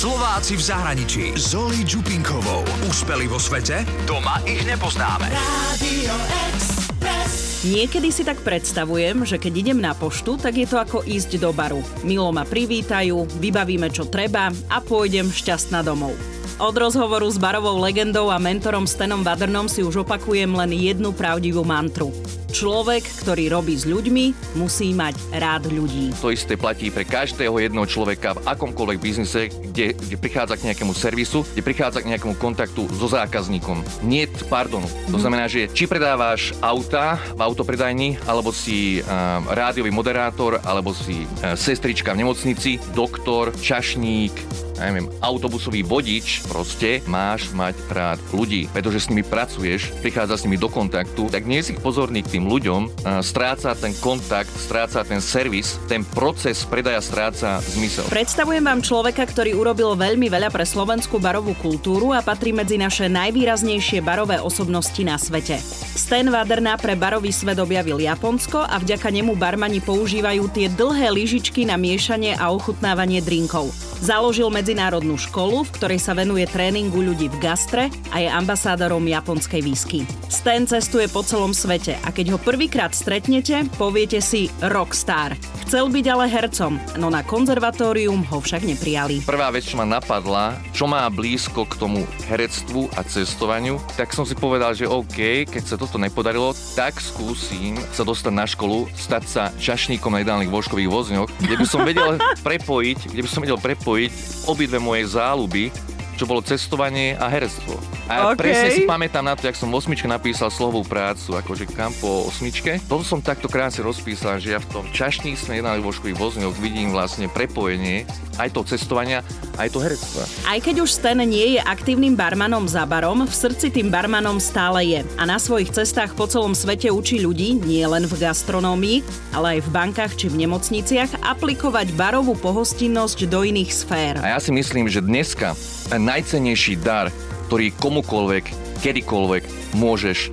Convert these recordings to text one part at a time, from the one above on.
Slováci v zahraničí. Zoli Čupinkovou. Úspeli vo svete? Doma ich nepoznáme. Radio Express. Niekedy si tak predstavujem, že keď idem na poštu, tak je to ako ísť do baru. Milo ma privítajú, vybavíme čo treba a pôjdem šťastná domov. Od rozhovoru s barovou legendou a mentorom Stenom Vadrnom si už opakujem len jednu pravdivú mantru. Človek, ktorý robí s ľuďmi, musí mať rád ľudí. To isté platí pre každého jedného človeka v akomkoľvek biznise, kde, kde prichádza k nejakému servisu, kde prichádza k nejakému kontaktu so zákazníkom. Nie pardonu. To znamená, že či predávaš auta v autopredajni, alebo si uh, rádiový moderátor, alebo si uh, sestrička v nemocnici, doktor, čašník, ja neviem, autobusový vodič, proste máš mať rád ľudí, pretože s nimi pracuješ, prichádza s nimi do kontaktu, tak nie si pozorný k tým ľuďom, stráca ten kontakt, stráca ten servis, ten proces predaja stráca zmysel. Predstavujem vám človeka, ktorý urobil veľmi veľa pre slovenskú barovú kultúru a patrí medzi naše najvýraznejšie barové osobnosti na svete. Stan Waderna pre barový svet objavil Japonsko a vďaka nemu barmani používajú tie dlhé lyžičky na miešanie a ochutnávanie drinkov. Založil medzinárodnú školu, v ktorej sa venuje tréningu ľudí v gastre a je ambasádorom japonskej výsky. Stan cestuje po celom svete a keď ho prvýkrát stretnete, poviete si rockstar. Chcel byť ale hercom, no na konzervatórium ho však neprijali. Prvá vec, čo ma napadla, čo má blízko k tomu herectvu a cestovaniu, tak som si povedal, že OK, keď sa toto nepodarilo, tak skúsim sa dostať na školu, stať sa čašníkom na ideálnych vožkových vozňoch, kde by som vedel prepojiť, kde by som vedel prepojiť obidve moje záľuby, čo bolo cestovanie a herectvo. A OK. presne si pamätám na to, jak som v osmičke napísal slovú prácu, akože kam po osmičke. Toto som takto krásne rozpísal, že ja v tom čašníctve na vožkových vozňoch vidím vlastne prepojenie aj toho cestovania, aj to herectva. Aj keď už Stan nie je aktívnym barmanom za barom, v srdci tým barmanom stále je. A na svojich cestách po celom svete učí ľudí, nie len v gastronómii, ale aj v bankách či v nemocniciach, aplikovať barovú pohostinnosť do iných sfér. A ja si myslím, že dneska najcennejší dar, ktorý komukoľvek, kedykoľvek môžeš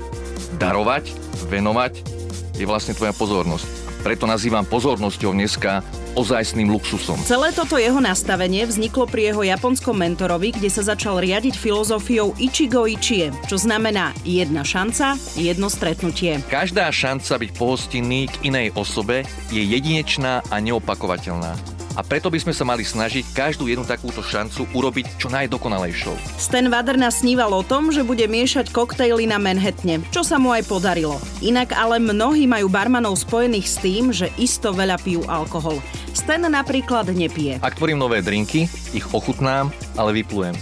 darovať, venovať, je vlastne tvoja pozornosť. Preto nazývam pozornosťou dneska ozajstným luxusom. Celé toto jeho nastavenie vzniklo pri jeho japonskom mentorovi, kde sa začal riadiť filozofiou Ichigo Ichie, čo znamená jedna šanca, jedno stretnutie. Každá šanca byť pohostinný k inej osobe je jedinečná a neopakovateľná. A preto by sme sa mali snažiť každú jednu takúto šancu urobiť čo najdokonalejšou. Stan Waderna sníval o tom, že bude miešať koktejly na Manhattane, čo sa mu aj podarilo. Inak ale mnohí majú barmanov spojených s tým, že isto veľa pijú alkohol. Stan napríklad nepije. Ak tvorím nové drinky, ich ochutnám, ale vyplujem.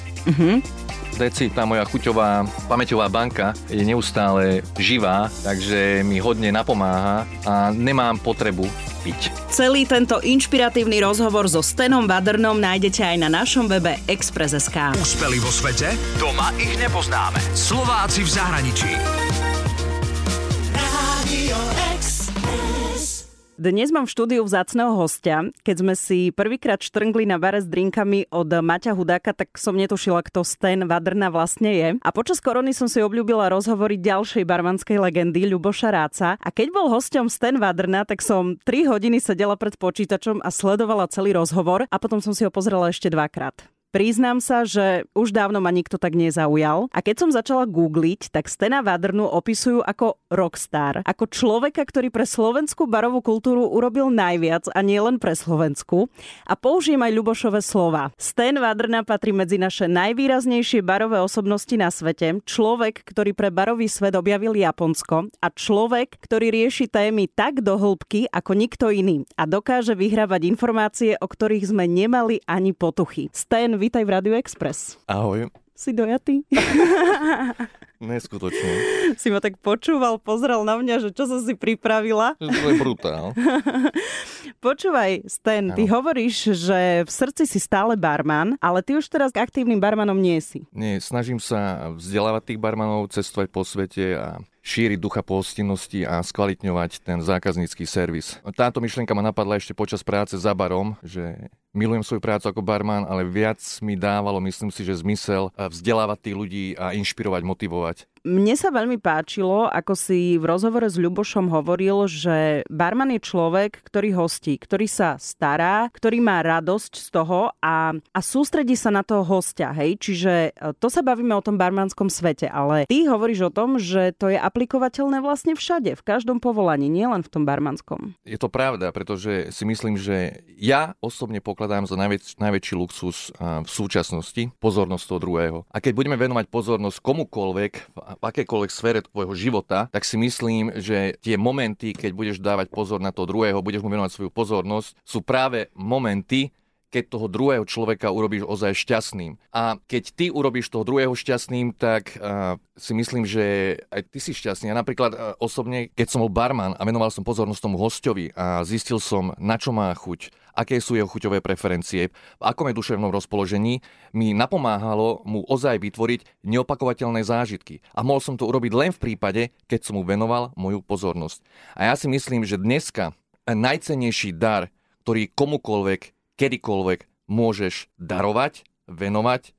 Deci, tá moja chuťová pamäťová banka je neustále živá, takže mi hodne napomáha a nemám potrebu piť. Celý tento inšpiratívny rozhovor so Stanom Wadernom nájdete aj na našom webe Express.sk. Úspeli vo svete? Doma ich nepoznáme. Slováci v zahraničí. Radio. Dnes mám v štúdiu vzácného hostia. Keď sme si prvýkrát štrngli na bare s drinkami od Maťa Hudáka, tak som netušila, kto Stan Vadrna vlastne je. A počas korony som si obľúbila rozhovoriť ďalšej barmanskej legendy Ľuboša Ráca. A keď bol hosťom Stan Vadrna, tak som 3 hodiny sedela pred počítačom a sledovala celý rozhovor a potom som si ho pozrela ešte dvakrát. Priznám sa, že už dávno ma nikto tak nezaujal. A keď som začala googliť, tak Stena Vadrnu opisujú ako rockstar. Ako človeka, ktorý pre slovenskú barovú kultúru urobil najviac a nie len pre Slovensku. A použijem aj Ľubošové slova. Stan Vadrna patrí medzi naše najvýraznejšie barové osobnosti na svete. Človek, ktorý pre barový svet objavil Japonsko. A človek, ktorý rieši témy tak do hĺbky ako nikto iný. A dokáže vyhrávať informácie, o ktorých sme nemali ani potuchy. Stan, vítaj v Radio Express. Ahoj. Si dojatý? Neskutočne. si ma tak počúval, pozrel na mňa, že čo som si pripravila. To je brutál. Počúvaj, Stan, ty hovoríš, že v srdci si stále barman, ale ty už teraz aktívnym barmanom nie si. Nie, snažím sa vzdelávať tých barmanov, cestovať po svete a šíriť ducha pohostinnosti a skvalitňovať ten zákaznícky servis. Táto myšlienka ma napadla ešte počas práce za barom, že milujem svoju prácu ako barman, ale viac mi dávalo, myslím si, že zmysel eh, vzdelávať tých ľudí a inšpirovať, motivovať. Mne sa veľmi páčilo, ako si v rozhovore s Ľubošom hovoril, že barman je človek, ktorý hostí, ktorý sa stará, ktorý má radosť z toho a, a sústredí sa na toho hostia. Hej? Čiže e, to sa bavíme o tom barmanskom svete, ale ty hovoríš o tom, že to je aplikovateľné vlastne všade, v každom povolaní, nielen v tom barmanskom. Je to pravda, pretože si myslím, že ja osobne pokladám za najväč- najväčší luxus v súčasnosti pozornosť toho druhého. A keď budeme venovať pozornosť komukoľvek, v akékoľvek sfére tvojho života, tak si myslím, že tie momenty, keď budeš dávať pozor na toho druhého, budeš mu venovať svoju pozornosť, sú práve momenty, keď toho druhého človeka urobíš ozaj šťastným. A keď ty urobíš toho druhého šťastným, tak uh, si myslím, že aj ty si šťastný. Ja napríklad uh, osobne, keď som bol barman a venoval som pozornosť tomu hostovi a zistil som, na čo má chuť, aké sú jeho chuťové preferencie, v akom je duševnom rozpoložení, mi napomáhalo mu ozaj vytvoriť neopakovateľné zážitky. A mohol som to urobiť len v prípade, keď som mu venoval moju pozornosť. A ja si myslím, že dneska najcennejší dar, ktorý komukoľvek, kedykoľvek môžeš darovať, venovať,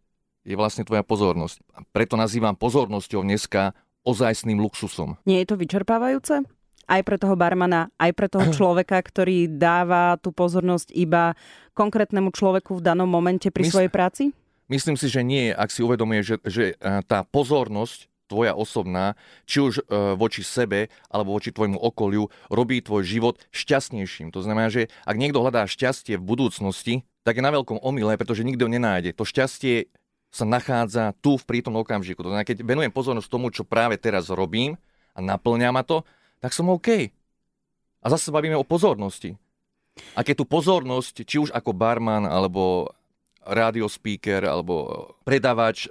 je vlastne tvoja pozornosť. A preto nazývam pozornosťou dneska ozajstným luxusom. Nie je to vyčerpávajúce? Aj pre toho barmana, aj pre toho človeka, ktorý dáva tú pozornosť iba konkrétnemu človeku v danom momente pri Mysl- svojej práci? Myslím si, že nie, ak si uvedomuje, že, že e, tá pozornosť tvoja osobná, či už e, voči sebe alebo voči tvojmu okoliu, robí tvoj život šťastnejším. To znamená, že ak niekto hľadá šťastie v budúcnosti, tak je na veľkom omyle, pretože nikto ho nenájde. To šťastie sa nachádza tu v prítomnom okamžiku. To znamená, keď venujem pozornosť tomu, čo práve teraz robím a naplňa ma to, tak som OK. A zase bavíme o pozornosti. A keď tú pozornosť, či už ako barman, alebo speaker, alebo predávač,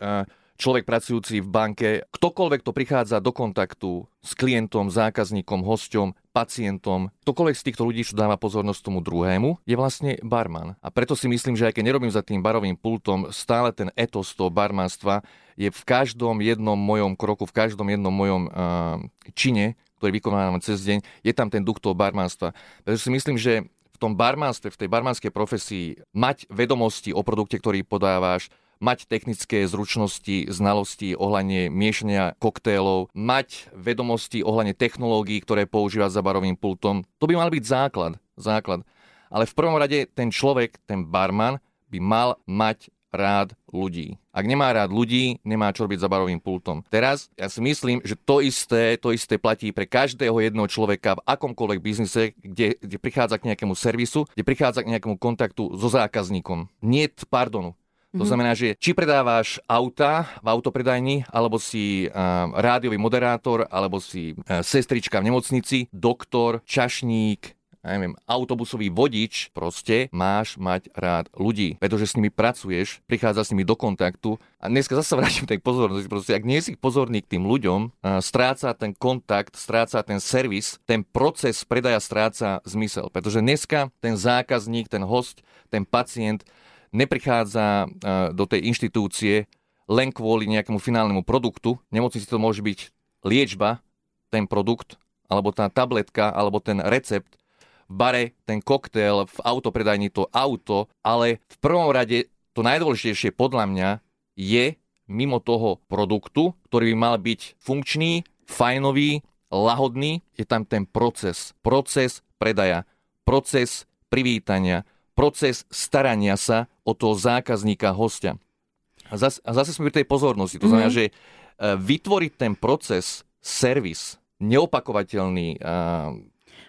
človek pracujúci v banke, ktokoľvek to prichádza do kontaktu s klientom, zákazníkom, hosťom, pacientom, ktokoľvek z týchto ľudí, čo dáva pozornosť tomu druhému, je vlastne barman. A preto si myslím, že aj keď nerobím za tým barovým pultom, stále ten etos toho barmanstva je v každom jednom mojom kroku, v každom jednom mojom uh, čine, ktorý vykonávam cez deň, je tam ten duch toho barmanstva. Pretože si myslím, že v tom barmanstve, v tej barmanskej profesii mať vedomosti o produkte, ktorý podávaš, mať technické zručnosti, znalosti ohľadne miešania koktélov, mať vedomosti ohľadne technológií, ktoré používa za barovým pultom. To by mal byť základ. základ. Ale v prvom rade ten človek, ten barman, by mal mať rád ľudí. Ak nemá rád ľudí, nemá čo robiť za barovým pultom. Teraz ja si myslím, že to isté, to isté platí pre každého jedného človeka v akomkoľvek biznise, kde, kde prichádza k nejakému servisu, kde prichádza k nejakému kontaktu so zákazníkom. Nie pardonu. To mhm. znamená, že či predávaš auta v autopredajni, alebo si uh, rádiový moderátor, alebo si uh, sestrička v nemocnici, doktor, čašník, ja neviem, autobusový vodič, proste máš mať rád ľudí, pretože s nimi pracuješ, prichádza s nimi do kontaktu a dneska zase vrátim tej pozornosti, proste ak nie si pozorný k tým ľuďom, stráca ten kontakt, stráca ten servis, ten proces predaja stráca zmysel, pretože dneska ten zákazník, ten host, ten pacient neprichádza do tej inštitúcie len kvôli nejakému finálnemu produktu, nemocnici to môže byť liečba, ten produkt, alebo tá tabletka, alebo ten recept, bare ten koktail, v autopredajni to auto, ale v prvom rade to najdôležitejšie podľa mňa je mimo toho produktu, ktorý by mal byť funkčný, fajnový, lahodný, je tam ten proces. Proces predaja, proces privítania, proces starania sa o toho zákazníka, hostia. A zase, a zase sme pri tej pozornosti. To znamená, mm-hmm. že e, vytvoriť ten proces, servis, neopakovateľný,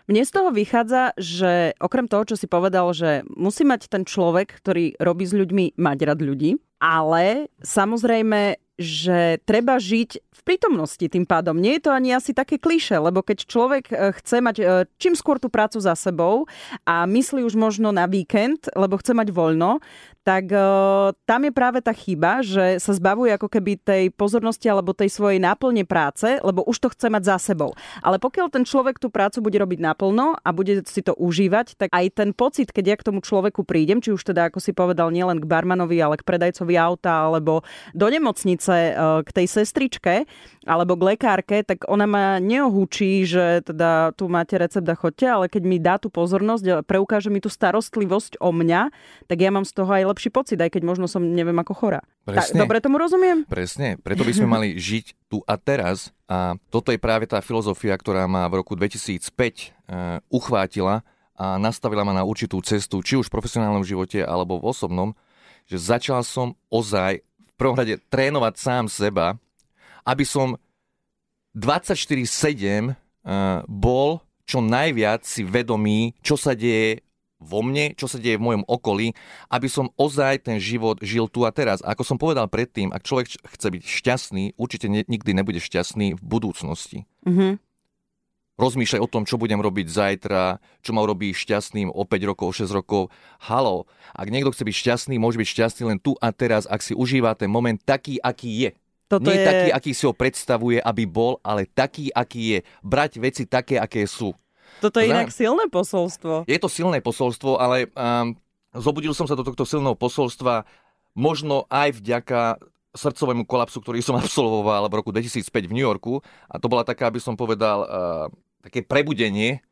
mne z toho vychádza, že okrem toho, čo si povedal, že musí mať ten človek, ktorý robí s ľuďmi, mať rad ľudí, ale samozrejme, že treba žiť v prítomnosti tým pádom. Nie je to ani asi také kliše, lebo keď človek e, chce mať e, čím skôr tú prácu za sebou a myslí už možno na víkend, lebo chce mať voľno, tak uh, tam je práve tá chyba, že sa zbavuje ako keby tej pozornosti alebo tej svojej náplne práce, lebo už to chce mať za sebou. Ale pokiaľ ten človek tú prácu bude robiť naplno a bude si to užívať, tak aj ten pocit, keď ja k tomu človeku prídem, či už teda ako si povedal nielen k barmanovi, ale k predajcovi auta alebo do nemocnice, k tej sestričke alebo k lekárke, tak ona ma neohúčí, že teda tu máte recept a chodte, ale keď mi dá tú pozornosť a preukáže mi tú starostlivosť o mňa, tak ja mám z toho aj lepší pocit, aj keď možno som neviem ako chora. Presne. Tak, dobre tomu rozumiem? Presne, preto by sme mali žiť tu a teraz a toto je práve tá filozofia, ktorá ma v roku 2005 uh, uchvátila a nastavila ma na určitú cestu, či už v profesionálnom živote alebo v osobnom, že začal som ozaj v prvom rade trénovať sám seba, aby som 24-7 uh, bol čo najviac si vedomý, čo sa deje vo mne, čo sa deje v mojom okolí, aby som ozaj ten život žil tu a teraz. A ako som povedal predtým, ak človek chce byť šťastný, určite ne, nikdy nebude šťastný v budúcnosti. Mhm. Rozmýšľaj o tom, čo budem robiť zajtra, čo ma robí šťastným o 5 rokov, 6 rokov. Halo, ak niekto chce byť šťastný, môže byť šťastný len tu a teraz, ak si užíva ten moment taký, aký je. Toto Nie je... taký, aký si ho predstavuje, aby bol, ale taký, aký je. Brať veci také, aké sú. Toto je inak silné posolstvo. Je to silné posolstvo, ale um, zobudil som sa do tohto silného posolstva možno aj vďaka srdcovému kolapsu, ktorý som absolvoval v roku 2005 v New Yorku. A to bola taká, aby som povedal, uh, také prebudenie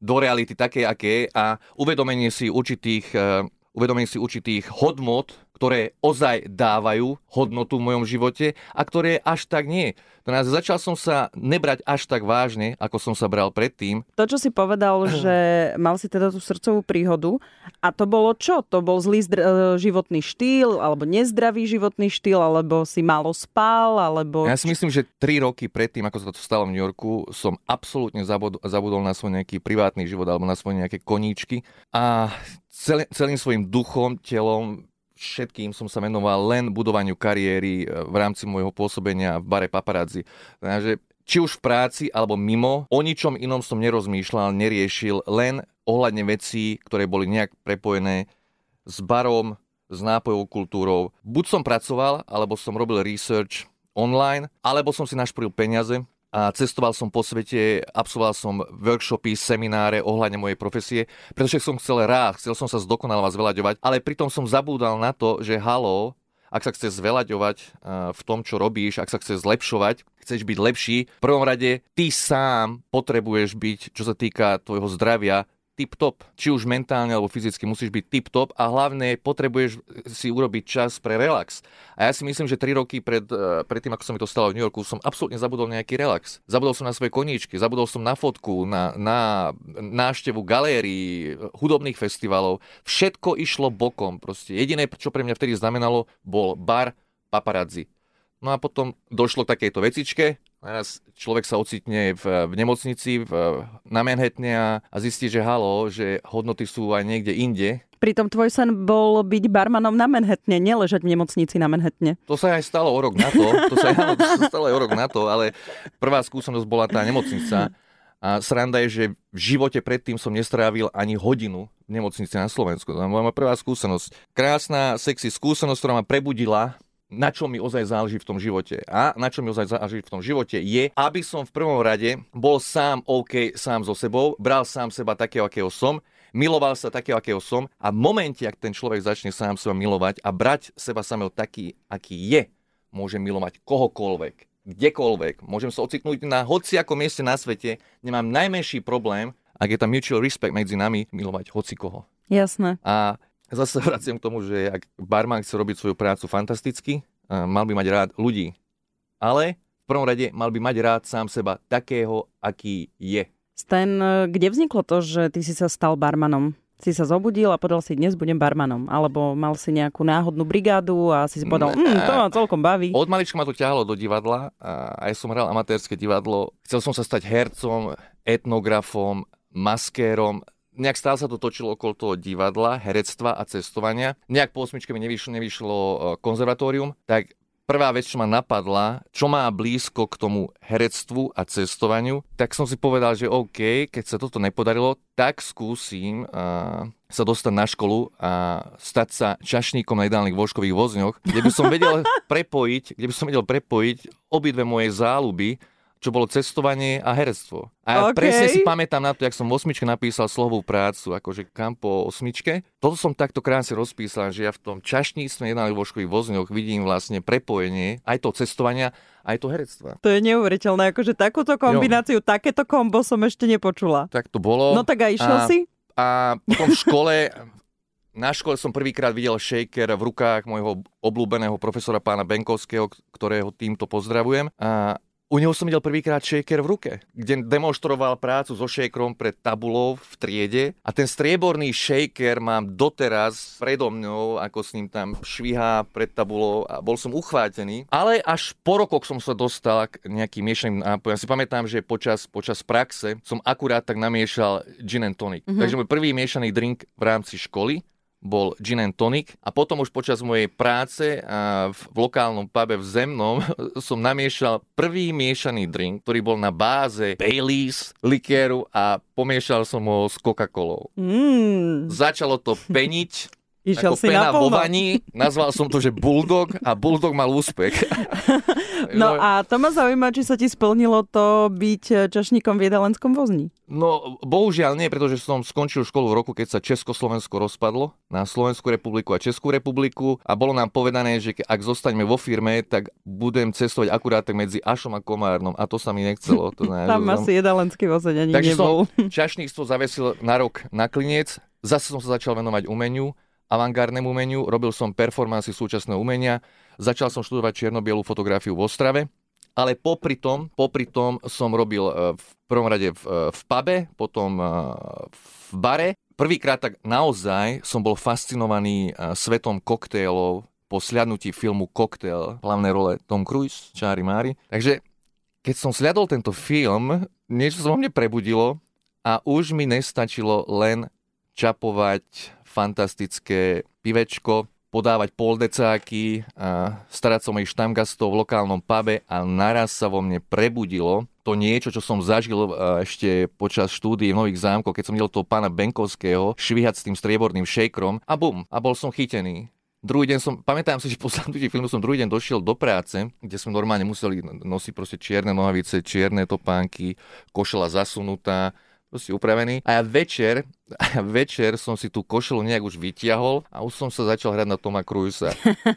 do reality také, aké a uvedomenie si určitých, uh, uvedomenie si určitých hodnot, ktoré ozaj dávajú hodnotu v mojom živote a ktoré až tak nie. To nás začal som sa nebrať až tak vážne, ako som sa bral predtým. To, čo si povedal, že mal si teda tú srdcovú príhodu a to bolo čo? To bol zlý zdr- e, životný štýl alebo nezdravý životný štýl, alebo si málo spal, alebo... Ja si myslím, že 3 roky predtým, ako sa to stalo v New Yorku, som absolútne zabudol, zabudol na svoj nejaký privátny život alebo na svoje nejaké koníčky a celý, celým svojim duchom, telom, všetkým som sa venoval len budovaniu kariéry e, v rámci môjho pôsobenia v bare paparazzi. Takže či už v práci alebo mimo, o ničom inom som nerozmýšľal, neriešil, len ohľadne vecí, ktoré boli nejak prepojené s barom, s nápojovou kultúrou. Buď som pracoval, alebo som robil research online, alebo som si našporil peniaze a cestoval som po svete, absolvoval som workshopy, semináre ohľadne mojej profesie, pretože som chcel rád, chcel som sa zdokonalovať, zvelaďovať, ale pritom som zabúdal na to, že halo, ak sa chce zvelaďovať eh, v tom, čo robíš, ak sa chce zlepšovať, chceš byť lepší, v prvom rade ty sám potrebuješ byť, čo sa týka tvojho zdravia, tip-top. Či už mentálne alebo fyzicky musíš byť tip-top a hlavne potrebuješ si urobiť čas pre relax. A ja si myslím, že 3 roky pred, eh, pred tým, ako som mi to stalo v New Yorku, som absolútne zabudol nejaký relax. Zabudol som na svoje koníčky, zabudol som na fotku, na, na návštevu galérií, hudobných festivalov. Všetko išlo bokom. Proste jediné, čo pre mňa vtedy znamenalo, bol bar paparazzi. No a potom došlo k takejto vecičke, Teraz človek sa ocitne v, v nemocnici v, na Manhattane a, a zistí, že halo, že hodnoty sú aj niekde inde. Pritom tvoj sen bol byť barmanom na Manhattane, neležať v nemocnici na Manhattane. To sa aj stalo o rok na to, to sa, áno, to sa stalo aj o rok na to, ale prvá skúsenosť bola tá nemocnica. A sranda je, že v živote predtým som nestrávil ani hodinu v nemocnici na Slovensku. To bola moja prvá skúsenosť. Krásna, sexy skúsenosť, ktorá ma prebudila na čo mi ozaj záleží v tom živote. A na čo mi ozaj záleží v tom živote je, aby som v prvom rade bol sám OK sám so sebou, bral sám seba takého, akého som, miloval sa takého, akého som a v momente, ak ten človek začne sám seba milovať a brať seba samého taký, aký je, môže milovať kohokoľvek, kdekoľvek. Môžem sa ocitnúť na hociakom mieste na svete, nemám najmenší problém, ak je tam mutual respect medzi nami, milovať hocikoho. Jasné. A zase vraciam k tomu, že ak barman chce robiť svoju prácu fantasticky, mal by mať rád ľudí. Ale v prvom rade mal by mať rád sám seba takého, aký je. Stan, kde vzniklo to, že ty si sa stal barmanom? Si sa zobudil a povedal si, dnes budem barmanom. Alebo mal si nejakú náhodnú brigádu a si si povedal, hm, to ma celkom baví. Od malička ma to ťahalo do divadla a aj som hral amatérske divadlo. Chcel som sa stať hercom, etnografom, maskérom. Nejak stále sa to točilo okolo toho divadla, herectva a cestovania. Nejak po osmičke mi nevyšlo, nevyšlo e, konzervatórium, tak prvá vec, čo ma napadla, čo má blízko k tomu herectvu a cestovaniu, tak som si povedal, že OK, keď sa toto nepodarilo, tak skúsim uh, sa dostať na školu a stať sa čašníkom na ideálnych vožkových vozňoch, kde by som vedel prepojiť, kde by som vedel prepojiť obidve moje záľuby čo bolo cestovanie a herectvo. A ja OK. presne si pamätám na to, jak som v osmičke napísal slovú prácu, akože kam po osmičke. Toto som takto krásne rozpísal, že ja v tom čašníctve jedna vo školy vozňoch vidím vlastne prepojenie aj toho cestovania, aj to herectva. To je neuveriteľné, akože takúto kombináciu, takéto kombo som ešte nepočula. Tak to bolo. No tak a išiel a- si? A potom v škole, na škole som prvýkrát videl shaker v rukách môjho obľúbeného profesora pána Benkovského, ktorého týmto pozdravujem. A u neho som videl prvýkrát shaker v ruke, kde demonstroval prácu so shakerom pred tabulou v triede a ten strieborný shaker mám doteraz predo mňou, ako s ním tam švihá pred tabulou a bol som uchvátený. Ale až po rokoch som sa dostal k nejakým miešaným nápojom. Ja si pamätám, že počas, počas praxe som akurát tak namiešal gin and tonic. Mm-hmm. Takže môj prvý miešaný drink v rámci školy bol gin and tonic a potom už počas mojej práce a v, v lokálnom pube v Zemnom som namiešal prvý miešaný drink, ktorý bol na báze Baileys, likéru a pomiešal som ho s Coca-Colou. Mm, Začalo to peniť, išiel ako si pena vo vani, nazval som to, že Bulldog a Bulldog mal úspech. No a to ma zaujíma, či sa ti splnilo to byť čašníkom v jedálenskom vozni. No, bohužiaľ nie, pretože som skončil školu v roku, keď sa Československo rozpadlo na Slovenskú republiku a Českú republiku a bolo nám povedané, že ak zostaneme vo firme, tak budem cestovať akurát medzi Ašom a Komárnom a to sa mi nechcelo. To znamená, Tam že asi jedálenský vozeň ani Takže nebol. som čašníctvo zavesil na rok na klinec, zase som sa začal venovať umeniu, avantgardnému umeniu, robil som performancy súčasného umenia, začal som študovať čierno fotografiu v Ostrave, ale popri tom, popri tom som robil e, v prvom rade v, e, v pube, potom e, v bare. Prvýkrát tak naozaj som bol fascinovaný svetom koktélov po sliadnutí filmu Cocktail, hlavné role Tom Cruise, Čári Mári. Takže keď som sliadol tento film, niečo sa vo mne prebudilo a už mi nestačilo len čapovať fantastické pivečko, podávať poldecáky a starať sa o mojich štamgastov v lokálnom pube a naraz sa vo mne prebudilo to niečo, čo som zažil e, ešte počas štúdie v Nových zámkoch, keď som videl toho pána Benkovského švihať s tým strieborným shakerom a bum, a bol som chytený. Druhý deň som, pamätám si, že po slednutí filmu som druhý deň došiel do práce, kde sme normálne museli nosiť proste čierne nohavice, čierne topánky, košela zasunutá, proste upravený. A ja večer, a ja večer som si tú košelu nejak už vytiahol a už som sa začal hrať na Toma Cruisa.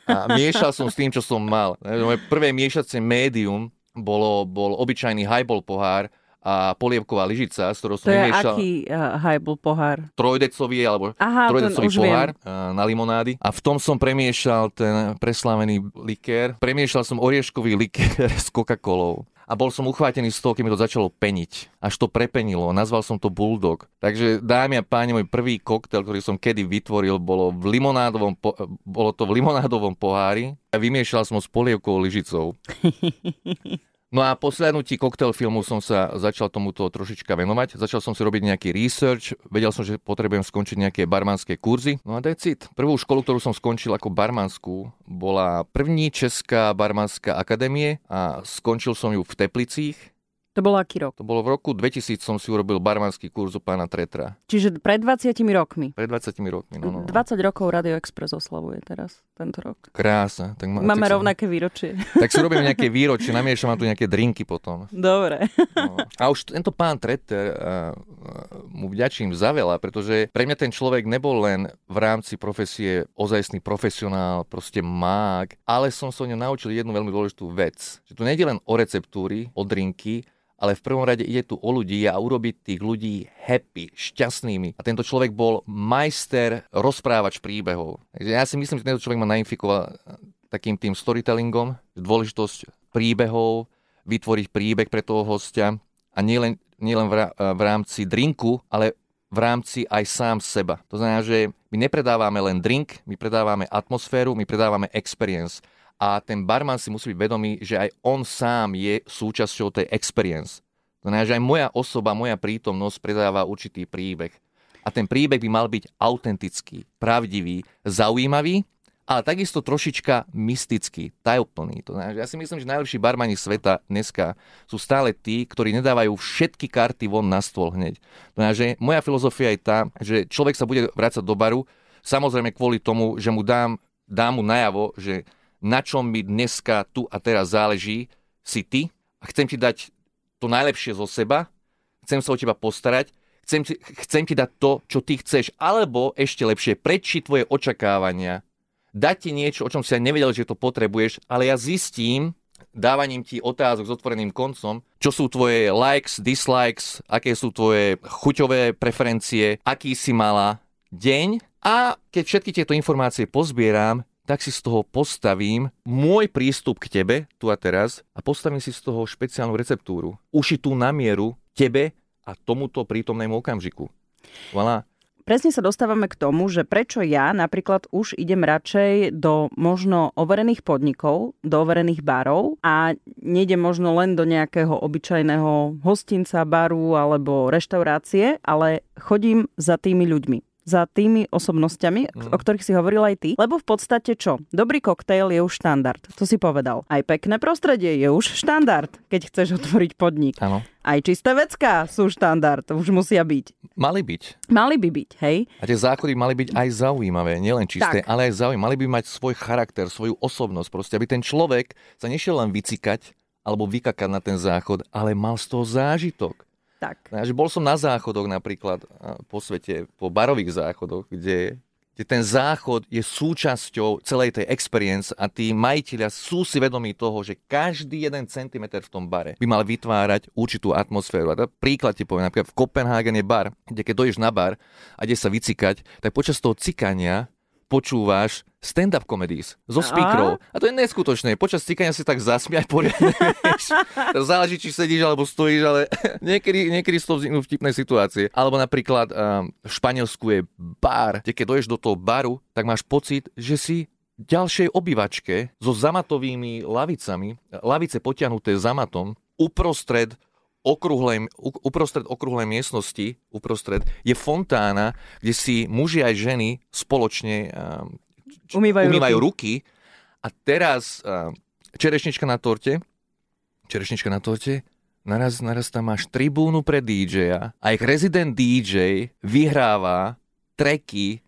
A miešal som s tým, čo som mal. Moje prvé miešacie médium bolo, bol obyčajný highball pohár a polievková lyžica, s ktorou To som je vymiešal aký uh, highball pohár? trojdecový alebo Aha, trojdecový pohár a, na limonády. A v tom som premiešal ten preslávený likér. Premiešal som orieškový likér s Coca-Colou. A bol som uchvátený z toho, keď mi to začalo peniť. Až to prepenilo. Nazval som to Bulldog. Takže dámy a páni, môj prvý koktel, ktorý som kedy vytvoril, bolo, v limonádovom po, bolo to v limonádovom pohári. A vymiešal som ho s polievkovou lyžicou. No a po slednutí koktel filmu som sa začal tomuto trošička venovať. Začal som si robiť nejaký research, vedel som, že potrebujem skončiť nejaké barmanské kurzy. No a that's it. Prvú školu, ktorú som skončil ako barmanskú, bola první Česká barmanská akadémie a skončil som ju v Teplicích. To bol aký rok? To bolo v roku 2000 som si urobil barmanský kurz u pána Tretra. Čiže pred 20 rokmi. Pred 20 rokmi. No, no, no. 20 rokov Radio Express oslavuje teraz, tento rok. Krása. Tak ma, Máme tak rovnaké výročie. Tak si robím nejaké výročie, namiešam tu nejaké drinky potom. Dobre. No. A už tento pán Treter, a, mu vďačím za veľa, pretože pre mňa ten človek nebol len v rámci profesie ozajstný profesionál, proste mák, ale som sa o ňom naučil jednu veľmi dôležitú vec. Že tu nejde len o receptúry, o drinky, ale v prvom rade ide tu o ľudí a urobiť tých ľudí happy, šťastnými. A tento človek bol majster rozprávač príbehov. Takže ja si myslím, že tento človek ma nainfikoval takým tým storytellingom, dôležitosť príbehov, vytvoriť príbeh pre toho hostia a nielen, nielen v, ra- v rámci drinku, ale v rámci aj sám seba. To znamená, že my nepredávame len drink, my predávame atmosféru, my predávame experience. A ten barman si musí byť vedomý, že aj on sám je súčasťou tej experience. To znamená, že aj moja osoba, moja prítomnosť predáva určitý príbeh. A ten príbeh by mal byť autentický, pravdivý, zaujímavý, ale takisto trošička mystický, tajúplný. To znamená, ja si myslím, že najlepší barmani sveta dneska sú stále tí, ktorí nedávajú všetky karty von na stôl hneď. To znamená, že moja filozofia je tá, že človek sa bude vrácať do baru, samozrejme kvôli tomu, že mu dám, dám mu najavo, že na čom mi dneska tu a teraz záleží, si ty a chcem ti dať to najlepšie zo seba, chcem sa o teba postarať, chcem ti, chcem ti dať to, čo ty chceš, alebo ešte lepšie, prečiť tvoje očakávania, dať ti niečo, o čom si aj nevedel, že to potrebuješ, ale ja zistím, dávaním ti otázok s otvoreným koncom, čo sú tvoje likes, dislikes, aké sú tvoje chuťové preferencie, aký si mala deň. A keď všetky tieto informácie pozbieram, tak si z toho postavím môj prístup k tebe, tu a teraz, a postavím si z toho špeciálnu receptúru, ušitú na mieru tebe a tomuto prítomnému okamžiku. Voilà. Presne sa dostávame k tomu, že prečo ja napríklad už idem radšej do možno overených podnikov, do overených barov a nejdem možno len do nejakého obyčajného hostinca, baru alebo reštaurácie, ale chodím za tými ľuďmi za tými osobnosťami, mm. o ktorých si hovoril aj ty. Lebo v podstate čo? Dobrý koktejl je už štandard, to si povedal. Aj pekné prostredie je už štandard, keď chceš otvoriť podnik. Áno. Aj čisté vecká sú štandard, už musia byť. Mali byť. Mali by byť, hej? A tie záchody mali byť aj zaujímavé, nielen čisté, Tak. ale aj zaujímavé. Mali by mať svoj charakter, svoju osobnosť, proste, aby ten človek sa nešiel len vycikať alebo vykakať na ten záchod, ale mal z toho zážitok. Tak. Takže bol som na záchodoch napríklad a, po svete, po barových záchodoch, kde, kde ten záchod je súčasťou celej tej experience a tí majiteľia sú si vedomí toho, že každý jeden centimeter v tom bare by mal vytvárať určitú atmosféru. A príklad ti poviem, napríklad v Kopenhagen je bar, kde keď dojdeš na bar a ide sa vycikať, tak počas toho cikania počúvaš stand-up comedies zo speakerov. A to je neskutočné. Počas cikania si tak zasmiať poriadne, vieš. Záleží, či sedíš alebo stojíš, ale niekedy, niekedy z toho vzniknú vtipné situácie. Alebo napríklad um, v Španielsku je bar, kde keď dojdeš do toho baru, tak máš pocit, že si ďalšej obývačke so zamatovými lavicami, lavice potiahnuté zamatom, uprostred okrúhlej, uprostred okrúhlej miestnosti, uprostred, je fontána, kde si muži aj ženy spoločne um, č- Umývajú umývajú ruky. A teraz um, čerešnička na torte, čerešnička na torte, naraz, naraz tam máš tribúnu pre DJ-a a ich rezident DJ vyhráva treky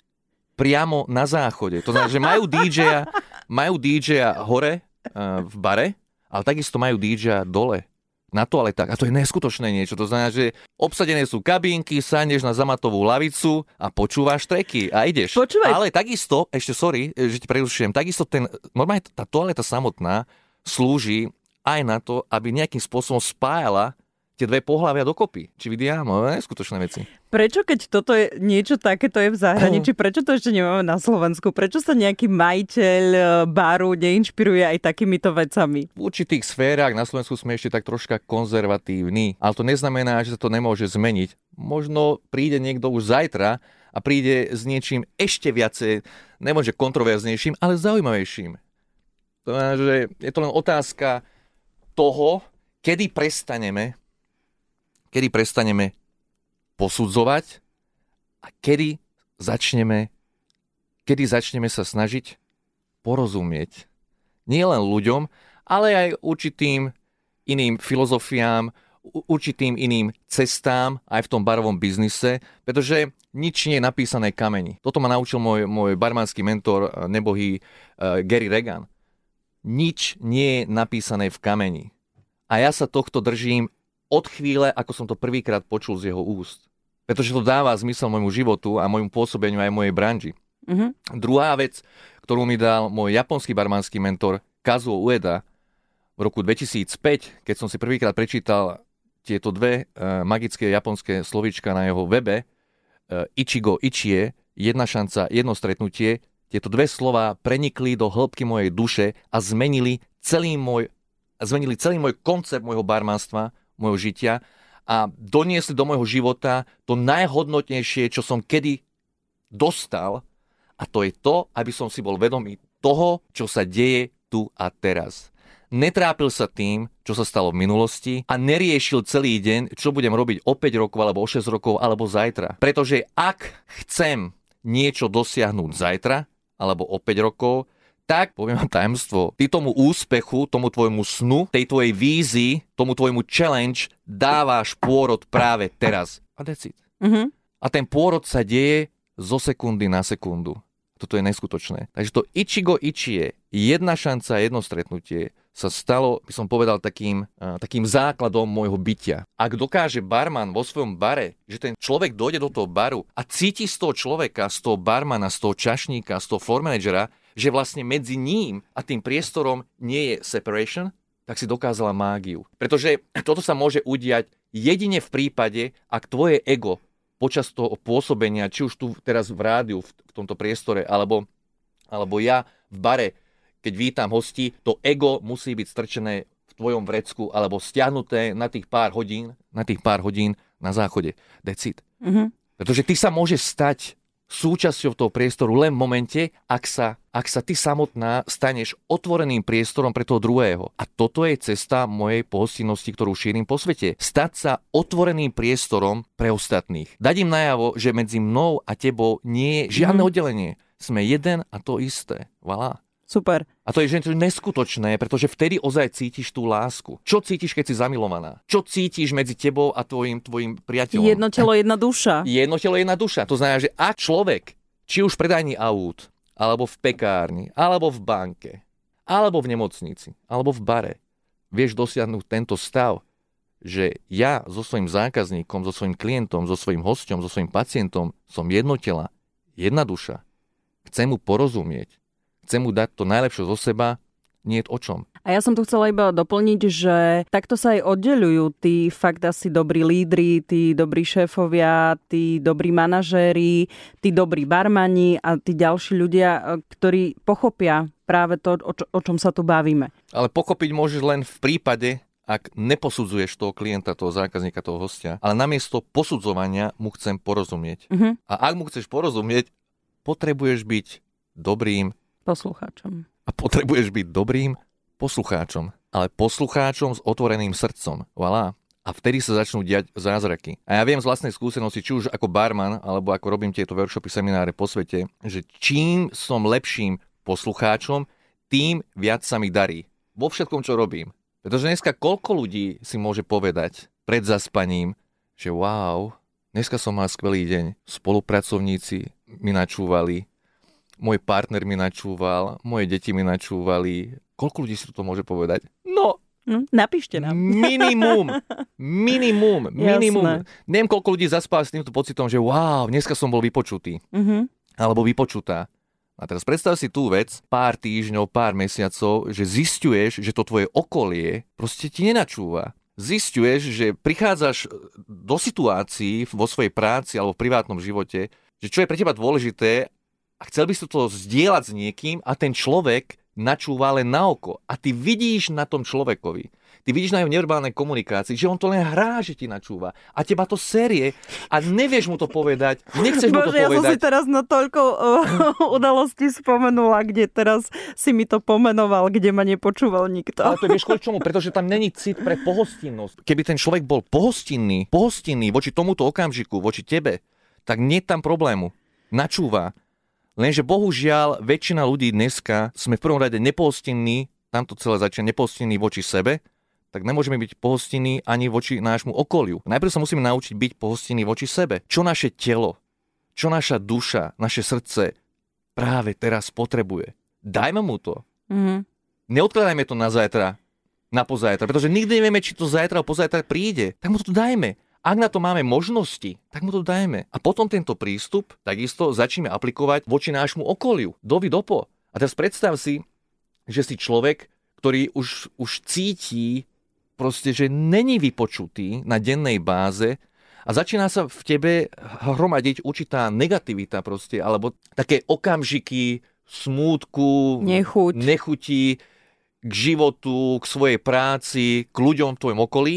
priamo na záchode. To znamená, že majú DJ-a, majú DJ-a hore uh, v bare, ale takisto majú DJ-a dole na toaletách. A to je neskutočné niečo. To znamená, že obsadené sú kabínky, sadneš na zamatovú lavicu a počúvaš treky a ideš. Počúvaj. Ale takisto, ešte sorry, že ti prerušujem, takisto ten, normálne tá toaleta samotná slúži aj na to, aby nejakým spôsobom spájala tie dve pohľavia dokopy. Či vidia? No, neskutočné veci. Prečo, keď toto je niečo takéto je v zahraničí, prečo to ešte nemáme na Slovensku? Prečo sa nejaký majiteľ e, baru neinšpiruje aj takýmito vecami? V určitých sférach na Slovensku sme ešte tak troška konzervatívni, ale to neznamená, že sa to nemôže zmeniť. Možno príde niekto už zajtra a príde s niečím ešte viacej, nemôže kontroverznejším, ale zaujímavejším. To znamená, že je to len otázka toho, kedy prestaneme, kedy prestaneme posudzovať a kedy začneme, kedy začneme sa snažiť porozumieť nielen ľuďom, ale aj určitým iným filozofiám, určitým iným cestám aj v tom barovom biznise, pretože nič nie je napísané kameni. Toto ma naučil môj, môj barmanský mentor, eh, nebohý uh, Gary Regan. Nič nie je napísané v kameni. A ja sa tohto držím od chvíle, ako som to prvýkrát počul z jeho úst. Pretože to dáva zmysel môjmu životu a môjmu pôsobeniu aj mojej branži. Mhm. Druhá vec, ktorú mi dal môj japonský barmanský mentor Kazuo Ueda v roku 2005, keď som si prvýkrát prečítal tieto dve uh, magické japonské slovíčka na jeho webe, uh, Ichigo Ichie, jedna šanca, jedno stretnutie, tieto dve slova prenikli do hĺbky mojej duše a zmenili celý môj, zmenili celý môj koncept môjho barmanstva, môjho žitia a doniesli do môjho života to najhodnotnejšie, čo som kedy dostal a to je to, aby som si bol vedomý toho, čo sa deje tu a teraz. Netrápil sa tým, čo sa stalo v minulosti a neriešil celý deň, čo budem robiť o 5 rokov, alebo o 6 rokov, alebo zajtra. Pretože ak chcem niečo dosiahnuť zajtra, alebo o 5 rokov, tak, poviem vám tajemstvo, ty tomu úspechu, tomu tvojmu snu, tej tvojej vízii, tomu tvojmu challenge dávaš pôrod práve teraz. A it. Mhm. A ten pôrod sa deje zo sekundy na sekundu. Toto je neskutočné. Takže to Ichigo Ichie, jedna šanca, jedno stretnutie, sa stalo, by som povedal, takým, uh, takým základom môjho bytia. Ak dokáže barman vo svojom bare, že ten človek dojde do toho baru a cíti z toho človeka, z toho barmana, z toho čašníka, z toho floor managera, že vlastne medzi ním a tým priestorom nie je separation, tak si dokázala mágiu. Pretože toto sa môže udiať jedine v prípade, ak tvoje ego počas toho pôsobenia, či už tu teraz v rádiu, v, tomto priestore, alebo, alebo ja v bare, keď vítam hosti, to ego musí byť strčené v tvojom vrecku alebo stiahnuté na tých pár hodín, na tých pár hodín na záchode. Decid. Mm-hmm. Pretože ty sa môžeš stať súčasťou toho priestoru len v momente, ak sa, ak sa ty samotná staneš otvoreným priestorom pre toho druhého. A toto je cesta mojej pohostinnosti, ktorú šírim po svete. Stať sa otvoreným priestorom pre ostatných. Dať im najavo, že medzi mnou a tebou nie je žiadne mm. oddelenie. Sme jeden a to isté. Voilà. Super. A to je že to neskutočné, pretože vtedy ozaj cítiš tú lásku. Čo cítiš, keď si zamilovaná? Čo cítiš medzi tebou a tvojim, tvojim priateľom? Jedno telo, jedna duša. Jedno telo, jedna duša. To znamená, že ak človek, či už v predajni aut, alebo v pekárni, alebo v banke, alebo v nemocnici, alebo v bare, vieš dosiahnuť tento stav, že ja so svojím zákazníkom, so svojím klientom, so svojím hostom, so svojím pacientom som jedno tela, jedna duša. Chcem mu porozumieť, chce mu dať to najlepšie zo seba, nie je o čom. A ja som tu chcela iba doplniť, že takto sa aj oddelujú tí fakt asi dobrí lídry, tí dobrí šéfovia, tí dobrí manažéri, tí dobrí barmani a tí ďalší ľudia, ktorí pochopia práve to, o, čo, o čom sa tu bavíme. Ale pochopiť môžeš len v prípade, ak neposudzuješ toho klienta, toho zákazníka, toho hostia, ale namiesto posudzovania mu chcem porozumieť. Uh-huh. A ak mu chceš porozumieť, potrebuješ byť dobrým Poslucháčom. A potrebuješ byť dobrým poslucháčom, ale poslucháčom s otvoreným srdcom. Voilà. A vtedy sa začnú diať zázraky. A ja viem z vlastnej skúsenosti, či už ako barman, alebo ako robím tieto workshopy, semináre po svete, že čím som lepším poslucháčom, tým viac sa mi darí. Vo všetkom, čo robím. Pretože dneska koľko ľudí si môže povedať pred zaspaním, že wow, dneska som mal skvelý deň. Spolupracovníci mi načúvali, môj partner mi načúval, moje deti mi načúvali. Koľko ľudí si to môže povedať? No, Hm, napíšte nám. Minimum. Minimum. Minimum. Jasné. Neviem, koľko ľudí zaspáva s týmto pocitom, že wow, dneska som bol vypočutý. Uh-huh. Alebo vypočutá. A teraz predstav si tú vec, pár týždňov, pár mesiacov, že zistuješ, že to tvoje okolie proste ti nenačúva. Zistuješ, že prichádzaš do situácií vo svojej práci alebo v privátnom živote, že čo je pre teba dôležité a chcel by si to zdieľať s niekým a ten človek načúva len na oko. A ty vidíš na tom človekovi, ty vidíš na jeho neverbálnej komunikácii, že on to len hrá, že ti načúva. A teba to série a nevieš mu to povedať, nechceš Bože, mu to povedať. ja som si teraz na toľko uh, udalostí spomenula, kde teraz si mi to pomenoval, kde ma nepočúval nikto. Ale to vieš kvôli čomu? Pretože tam není cit pre pohostinnosť. Keby ten človek bol pohostinný, pohostinný voči tomuto okamžiku, voči tebe, tak nie tam problému. Načúva, Lenže bohužiaľ väčšina ľudí dneska sme v prvom rade nepohostinní, tam to celé začína nepohostinní voči sebe, tak nemôžeme byť pohostinní ani voči nášmu okoliu. Najprv sa musíme naučiť byť pohostinní voči sebe. Čo naše telo, čo naša duša, naše srdce práve teraz potrebuje. Dajme mu to. Mm-hmm. Neodkladajme to na zajtra, na pozajtra, pretože nikdy nevieme, či to zajtra alebo pozajtra príde. Tak mu to dajme. Ak na to máme možnosti, tak mu to dajme. A potom tento prístup takisto začneme aplikovať voči nášmu okoliu, dovi dopo. A teraz predstav si, že si človek, ktorý už, už cíti proste, že není vypočutý na dennej báze a začína sa v tebe hromadiť určitá negativita proste, alebo také okamžiky smútku, Nechuť. nechutí k životu, k svojej práci, k ľuďom v tvojom okolí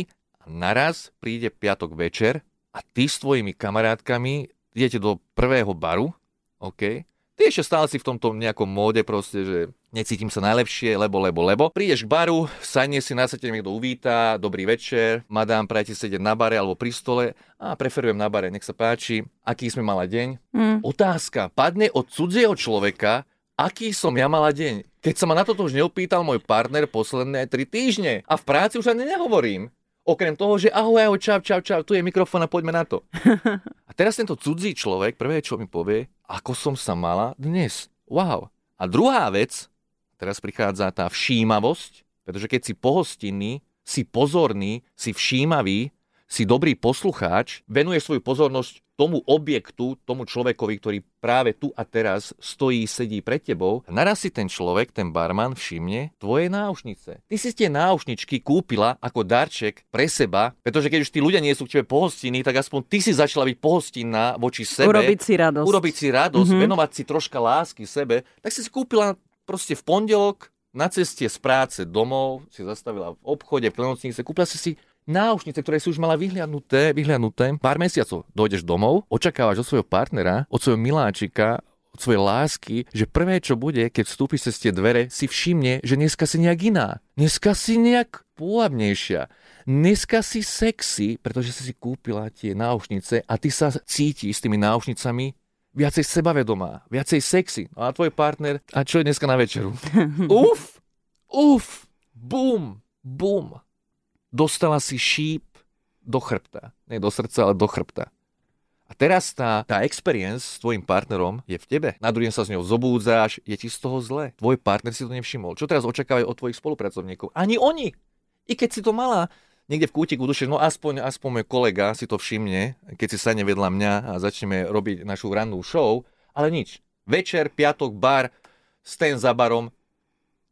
naraz príde piatok večer a ty s tvojimi kamarátkami idete do prvého baru, OK? Ty ešte stále si v tomto nejakom móde proste, že necítim sa najlepšie, lebo, lebo, lebo. Prídeš k baru, sadne si, na sete niekto uvíta, dobrý večer, madám, prajte sedieť na bare alebo pri stole. A preferujem na bare, nech sa páči. Aký sme mala deň? Mm. Otázka padne od cudzieho človeka, aký som ja mala deň. Keď sa ma na toto už neopýtal môj partner posledné tri týždne. A v práci už ani nehovorím. Okrem toho, že ahoj, ahoj, čau, čau, čau, tu je mikrofón a poďme na to. A teraz tento cudzí človek, prvé, čo mi povie, ako som sa mala dnes. Wow. A druhá vec, teraz prichádza tá všímavosť, Pretože keď si pohostinný, si pozorný, si všímavý, si dobrý poslucháč, venuje svoju pozornosť tomu objektu, tomu človekovi, ktorý práve tu a teraz stojí, sedí pred tebou, naraz si ten človek, ten barman všimne tvoje náušnice. Ty si tie náušničky kúpila ako darček pre seba, pretože keď už tí ľudia nie sú k tebe pohostinní, tak aspoň ty si začala byť pohostinná voči sebe. Urobiť si radosť. Urobiť si radosť, mm-hmm. venovať si troška lásky sebe, tak si si kúpila proste v pondelok na ceste z práce domov, si zastavila v obchode, v kúpila si si náušnice, ktoré si už mala vyhliadnuté, vyhliadnuté, pár mesiacov dojdeš domov, očakávaš od svojho partnera, od svojho miláčika, od svojej lásky, že prvé, čo bude, keď vstúpiš cez tie dvere, si všimne, že dneska si nejak iná. Dneska si nejak pôvabnejšia. Dneska si sexy, pretože si si kúpila tie náušnice a ty sa cítiš s tými náušnicami viacej sebavedomá, viacej sexy. No a tvoj partner, a čo je dneska na večeru? uf, uf, bum, bum. Dostala si šíp do chrbta. Nie do srdca, ale do chrbta. A teraz tá, tá experience s tvojim partnerom je v tebe. Na druhý sa s ňou zobúdzáš, je ti z toho zle. Tvoj partner si to nevšimol. Čo teraz očakávajú od tvojich spolupracovníkov? Ani oni. I keď si to mala niekde v kútiku duše, no aspoň, aspoň môj kolega si to všimne, keď si sa nevedla mňa a začneme robiť našu rannú show, ale nič. Večer, piatok, bar, sten za barom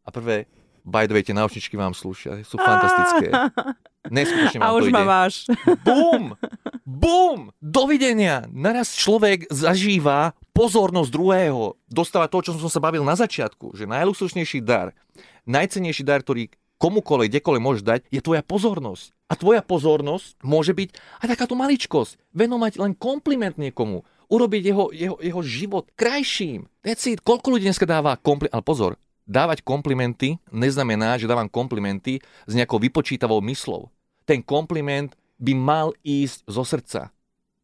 a prvé, by the way, tie náušničky vám slúšia, sú fantastické. Neskutočne vám A už ma máš. Bum! Bum! Dovidenia! Naraz človek zažíva pozornosť druhého. Dostáva to, čo som sa bavil na začiatku, že najluxusnejší dar, najcennejší dar, ktorý komukoľvek, kdekoľvek môžeš dať, je tvoja pozornosť. A tvoja pozornosť môže byť aj takáto maličkosť. Venovať len kompliment niekomu. Urobiť jeho, jeho, jeho život krajším. That's it. Koľko ľudí dneska dáva kompliment? Ale pozor, dávať komplimenty neznamená, že dávam komplimenty s nejakou vypočítavou myslou. Ten kompliment by mal ísť zo srdca.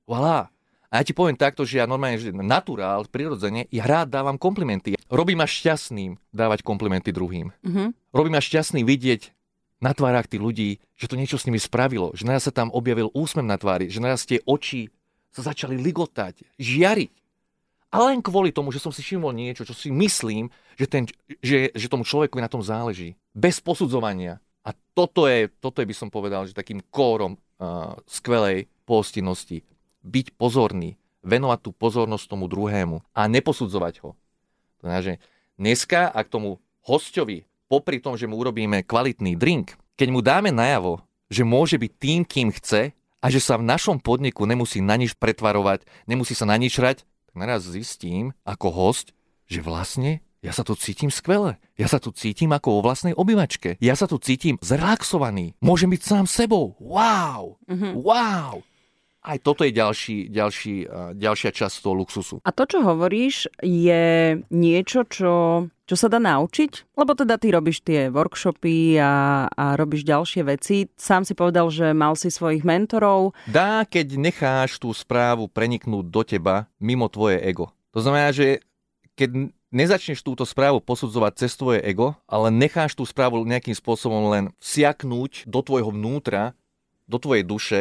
Voilà. A ja ti poviem takto, že ja normálne, že naturál, prirodzene, ja rád dávam komplimenty. Robí ma šťastným dávať komplimenty druhým. Mhm. Robí ma šťastný vidieť na tvárach tých ľudí, že to niečo s nimi spravilo, že naraz sa tam objavil úsmev na tvári, že naraz tie oči sa začali ligotať, žiariť. A len kvôli tomu, že som si všimol niečo, čo si myslím, že, ten, že, že tomu človeku na tom záleží. Bez posudzovania. A toto je, toto je by som povedal, že takým kórom uh, skvelej pohostinnosti. Byť pozorný, venovať tú pozornosť tomu druhému a neposudzovať ho. To znamená, že dneska, ak tomu hostovi, popri tom, že mu urobíme kvalitný drink, keď mu dáme najavo, že môže byť tým, kým chce a že sa v našom podniku nemusí na nič pretvarovať, nemusí sa na nič rať, tak naraz zistím ako host, že vlastne ja sa tu cítim skvele. Ja sa tu cítim ako vo vlastnej obývačke. Ja sa tu cítim zrelaxovaný. Môžem byť sám sebou. Wow! Wow! Aj toto je ďalší, ďalší, ďalšia časť toho luxusu. A to, čo hovoríš, je niečo, čo, čo sa dá naučiť? Lebo teda ty robíš tie workshopy a, a robíš ďalšie veci. Sám si povedal, že mal si svojich mentorov. Dá, keď necháš tú správu preniknúť do teba mimo tvoje ego. To znamená, že keď nezačneš túto správu posudzovať cez tvoje ego, ale necháš tú správu nejakým spôsobom len vsiaknúť do tvojho vnútra, do tvojej duše,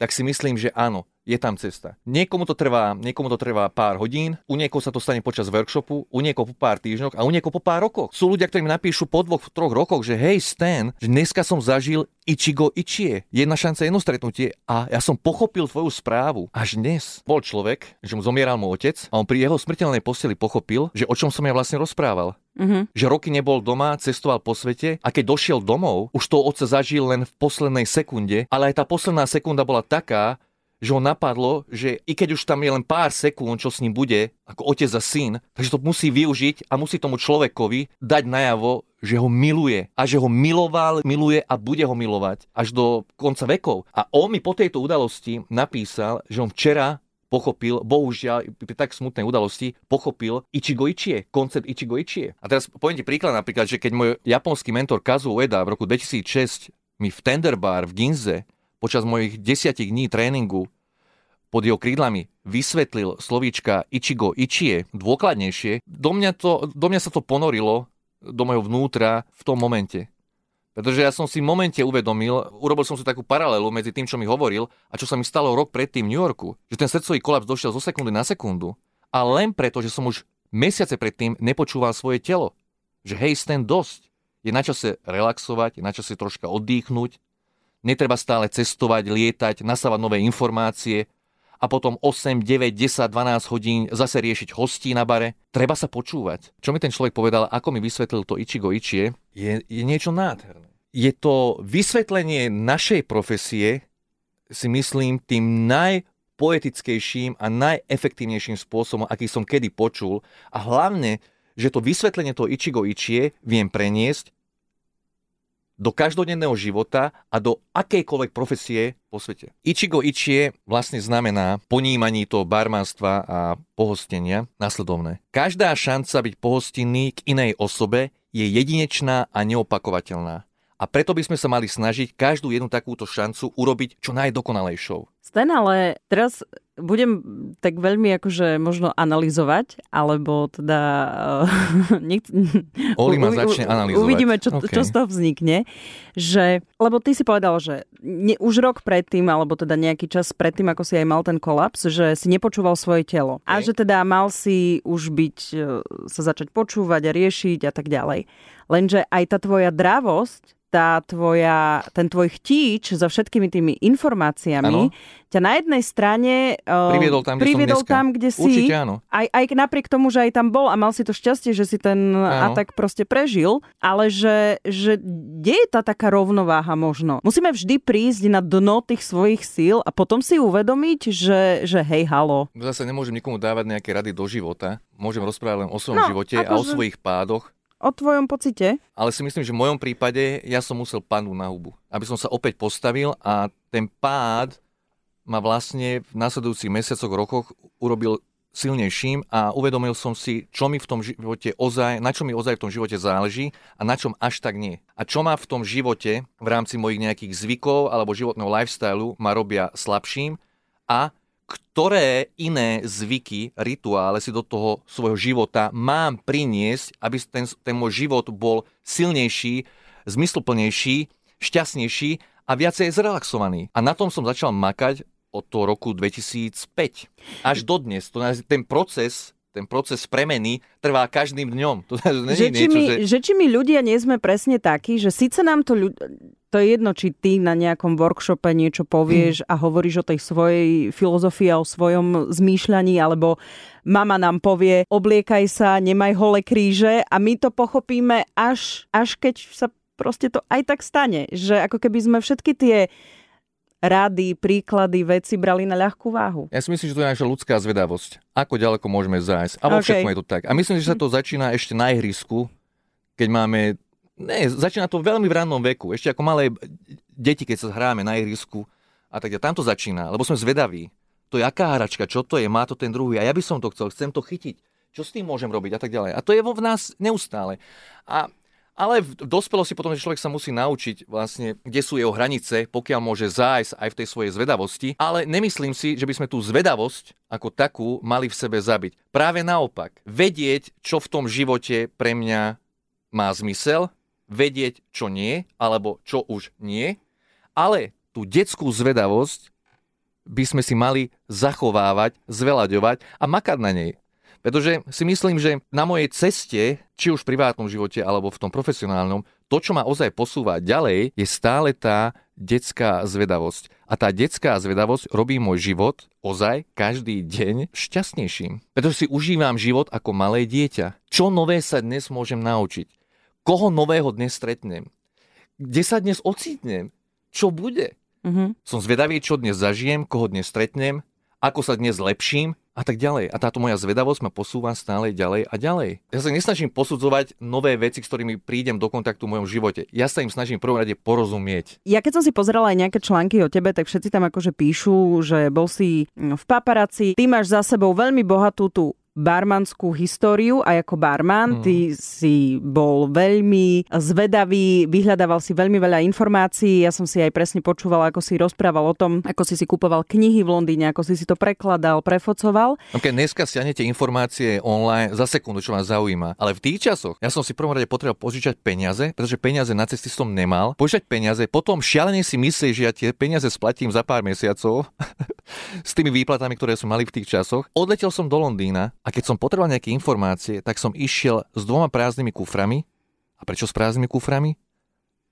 tak si myslím, že áno, je tam cesta. Niekomu to trvá, niekomu to trvá pár hodín, u niekoho sa to stane počas workshopu, u niekoho po pár týždňoch a u niekoho po pár rokoch. Sú ľudia, ktorí mi napíšu po dvoch, troch rokoch, že hej Stan, že dneska som zažil Ichigo Ichie. Jedna šanca, jedno stretnutie a ja som pochopil tvoju správu. Až dnes bol človek, že mu zomieral mu otec a on pri jeho smrteľnej posteli pochopil, že o čom som ja vlastne rozprával. Mhm. Že roky nebol doma, cestoval po svete a keď došiel domov, už toho otca zažil len v poslednej sekunde, ale aj tá posledná sekunda bola taká, že ho napadlo, že i keď už tam je len pár sekúnd, čo s ním bude, ako otec a syn, takže to musí využiť a musí tomu človekovi dať najavo, že ho miluje a že ho miloval, miluje a bude ho milovať až do konca vekov. A on mi po tejto udalosti napísal, že on včera pochopil, bohužiaľ, pri tak smutnej udalosti, pochopil Ichigo Ichie, koncept Ichigo Ichie. A teraz poviem ti príklad napríklad, že keď môj japonský mentor Kazuo Ueda v roku 2006 mi v Tender Bar v Ginze počas mojich desiatich dní tréningu pod jeho krídlami vysvetlil slovíčka Ichigo Ichie dôkladnejšie, do mňa, to, do mňa sa to ponorilo do mojho vnútra v tom momente. Pretože ja som si v momente uvedomil, urobil som si takú paralelu medzi tým, čo mi hovoril a čo sa mi stalo rok predtým v New Yorku. Že ten srdcový kolaps došiel zo sekundy na sekundu. A len preto, že som už mesiace predtým nepočúval svoje telo. Že hej, Stan, dosť. Je na čase relaxovať, je na čase troška oddychnúť, netreba stále cestovať, lietať, nasávať nové informácie a potom 8, 9, 10, 12 hodín zase riešiť hostí na bare. Treba sa počúvať. Čo mi ten človek povedal, ako mi vysvetlil to Ichigo Ichie, je, je niečo nádherné. Je to vysvetlenie našej profesie, si myslím, tým najpoetickejším a najefektívnejším spôsobom, aký som kedy počul. A hlavne že to vysvetlenie toho Ichigo Ichie viem preniesť do každodenného života a do akejkoľvek profesie po svete. Ichigo Ichie vlastne znamená ponímaní toho barmanstva a pohostenia nasledovné. Každá šanca byť pohostinný k inej osobe je jedinečná a neopakovateľná. A preto by sme sa mali snažiť každú jednu takúto šancu urobiť čo najdokonalejšou. Sten, ale teraz budem tak veľmi akože možno analyzovať, alebo teda... Uh, nech... Oli ma začne analyzovať. Uvidíme, čo, okay. čo z toho vznikne. Že, lebo ty si povedal, že ne, už rok predtým, alebo teda nejaký čas predtým, ako si aj mal ten kolaps, že si nepočúval svoje telo. Okay. A že teda mal si už byť, e, sa začať počúvať a riešiť a tak ďalej. Lenže aj tá tvoja dravosť tá tvoja, ten tvoj chtíč so všetkými tými informáciami ano. ťa na jednej strane uh, priviedol tam, kde, priviedol tam, kde si. Určite áno. Aj, aj napriek tomu, že aj tam bol a mal si to šťastie, že si ten ano. atak proste prežil, ale že, že kde je tá taká rovnováha možno? Musíme vždy prísť na dno tých svojich síl a potom si uvedomiť, že, že hej, halo. Zase nemôžem nikomu dávať nejaké rady do života. Môžem rozprávať len o svojom no, živote a o že... svojich pádoch o tvojom pocite? Ale si myslím, že v mojom prípade ja som musel padnúť na hubu, aby som sa opäť postavil a ten pád ma vlastne v následujúcich mesiacoch, rokoch urobil silnejším a uvedomil som si, čo mi v tom živote ozaj, na čo mi ozaj v tom živote záleží a na čom až tak nie. A čo ma v tom živote v rámci mojich nejakých zvykov alebo životného lifestylu ma robia slabším a ktoré iné zvyky, rituále si do toho svojho života mám priniesť, aby ten, ten môj život bol silnejší, zmysluplnejší, šťastnejší a viacej zrelaxovaný. A na tom som začal makať od toho roku 2005 až dodnes. To, ten proces ten proces premeny trvá každým dňom. To nie že, niečo, či my, že... že či my ľudia nie sme presne takí, že síce nám to ľud... to je jedno, či ty na nejakom workshope niečo povieš a hovoríš o tej svojej filozofii a o svojom zmýšľaní, alebo mama nám povie, obliekaj sa, nemaj hole kríže a my to pochopíme až, až keď sa proste to aj tak stane. Že ako keby sme všetky tie rady, príklady, veci brali na ľahkú váhu. Ja si myslím, že to je naša ľudská zvedavosť. Ako ďaleko môžeme zájsť. A vo okay. všetkom je to tak. A myslím, že sa to začína ešte na ihrisku, keď máme... Ne, začína to veľmi v rannom veku. Ešte ako malé deti, keď sa hráme na ihrisku a tak tam to začína, lebo sme zvedaví. To je aká hračka, čo to je, má to ten druhý a ja by som to chcel, chcem to chytiť. Čo s tým môžem robiť a tak ďalej. A to je vo v nás neustále. A ale v dospelosti potom, že človek sa musí naučiť vlastne, kde sú jeho hranice, pokiaľ môže zájsť aj v tej svojej zvedavosti. Ale nemyslím si, že by sme tú zvedavosť ako takú mali v sebe zabiť. Práve naopak, vedieť, čo v tom živote pre mňa má zmysel, vedieť, čo nie, alebo čo už nie, ale tú detskú zvedavosť by sme si mali zachovávať, zvelaďovať a makať na nej. Pretože si myslím, že na mojej ceste, či už v privátnom živote alebo v tom profesionálnom, to, čo ma ozaj posúva ďalej, je stále tá detská zvedavosť. A tá detská zvedavosť robí môj život ozaj každý deň šťastnejším. Pretože si užívam život ako malé dieťa. Čo nové sa dnes môžem naučiť? Koho nového dnes stretnem? Kde sa dnes ocitnem? Čo bude? Mm-hmm. Som zvedavý, čo dnes zažijem, koho dnes stretnem, ako sa dnes lepším a tak ďalej. A táto moja zvedavosť ma posúva stále ďalej a ďalej. Ja sa nesnažím posudzovať nové veci, s ktorými prídem do kontaktu v mojom živote. Ja sa im snažím prvom rade porozumieť. Ja keď som si pozerala aj nejaké články o tebe, tak všetci tam akože píšu, že bol si v paparaci, ty máš za sebou veľmi bohatú tú barmanskú históriu a ako barman mm. ty si bol veľmi zvedavý, vyhľadával si veľmi veľa informácií. Ja som si aj presne počúvala, ako si rozprával o tom, ako si si kupoval knihy v Londýne, ako si si to prekladal, prefocoval. Ok, dneska stiahnete informácie online za sekundu, čo vás zaujíma. Ale v tých časoch ja som si prvom rade potreboval požičať peniaze, pretože peniaze na cesty som nemal. Požičať peniaze, potom šialene si myslí, že ja tie peniaze splatím za pár mesiacov s tými výplatami, ktoré som mali v tých časoch. Odletel som do Londýna a keď som potreboval nejaké informácie, tak som išiel s dvoma prázdnymi kuframi A prečo s prázdnymi kuframi?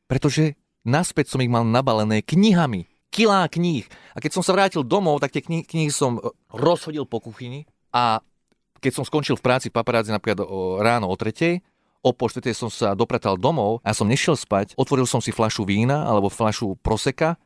Pretože naspäť som ich mal nabalené knihami. Kilá kníh. A keď som sa vrátil domov, tak tie knihy, knihy som e, rozhodil po kuchyni a keď som skončil v práci paparáci napríklad o, ráno o tretej, o pol som sa dopretal domov a som nešiel spať, otvoril som si flašu vína alebo flašu proseka,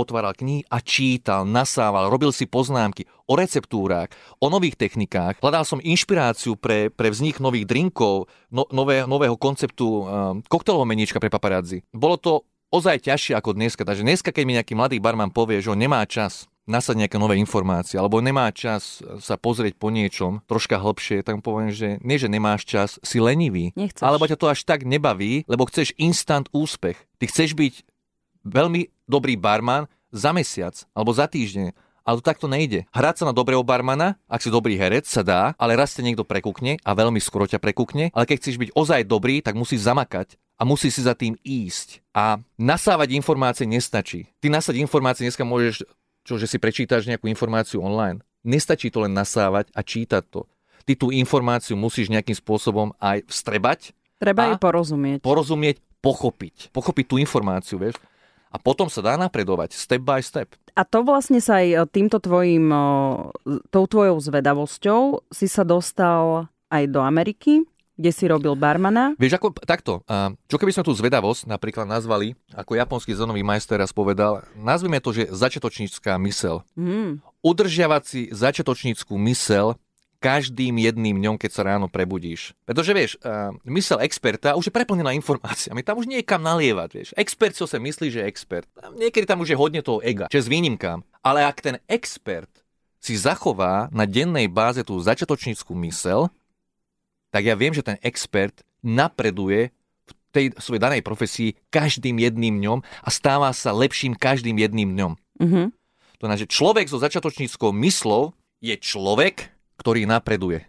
otváral knihy a čítal, nasával, robil si poznámky o receptúrach, o nových technikách, hľadal som inšpiráciu pre, pre vznik nových drinkov, no, nové, nového konceptu um, koktelového meníčka pre paparazzi. Bolo to ozaj ťažšie ako dneska, takže dneska, keď mi nejaký mladý barman povie, že on nemá čas nasať nejaké nové informácie, alebo nemá čas sa pozrieť po niečom troška hlbšie, tak mu poviem, že nie, že nemáš čas, si lenivý. Nechceš. Alebo ťa to až tak nebaví, lebo chceš instant úspech. Ty chceš byť veľmi dobrý barman za mesiac alebo za týždeň. Ale to takto nejde. Hrať sa na dobrého barmana, ak si dobrý herec, sa dá, ale raz ťa niekto prekúkne a veľmi skoro ťa prekúkne, ale keď chceš byť ozaj dobrý, tak musíš zamakať a musí si za tým ísť. A nasávať informácie nestačí. Ty nasať informácie dneska môžeš čo, že si prečítaš nejakú informáciu online. Nestačí to len nasávať a čítať to. Ty tú informáciu musíš nejakým spôsobom aj vstrebať. Treba jej porozumieť. Porozumieť, pochopiť. Pochopiť tú informáciu, vieš. A potom sa dá napredovať, step by step. A to vlastne sa aj e, týmto tvojim, e, tou tvojou zvedavosťou si sa dostal aj do Ameriky kde si robil barmana. Vieš, ako takto, čo keby sme tú zvedavosť napríklad nazvali, ako japonský zonový majster raz povedal, nazvime to, že začiatočnícká mysel. Mm. Udržiavať si začiatočníckú mysel každým jedným dňom, keď sa ráno prebudíš. Pretože vieš, uh, mysel experta už je preplnená informáciami, tam už nie je kam nalievať, vieš. Expert čo sa myslí, že je expert. Niekedy tam už je hodne toho ega, čo s výnimkám. Ale ak ten expert si zachová na dennej báze tú začiatočníckú mysel, tak ja viem, že ten expert napreduje v tej svojej danej profesii každým jedným dňom a stáva sa lepším každým jedným dňom. Mm-hmm. To znamená, že človek so začiatočníckou myslou je človek, ktorý napreduje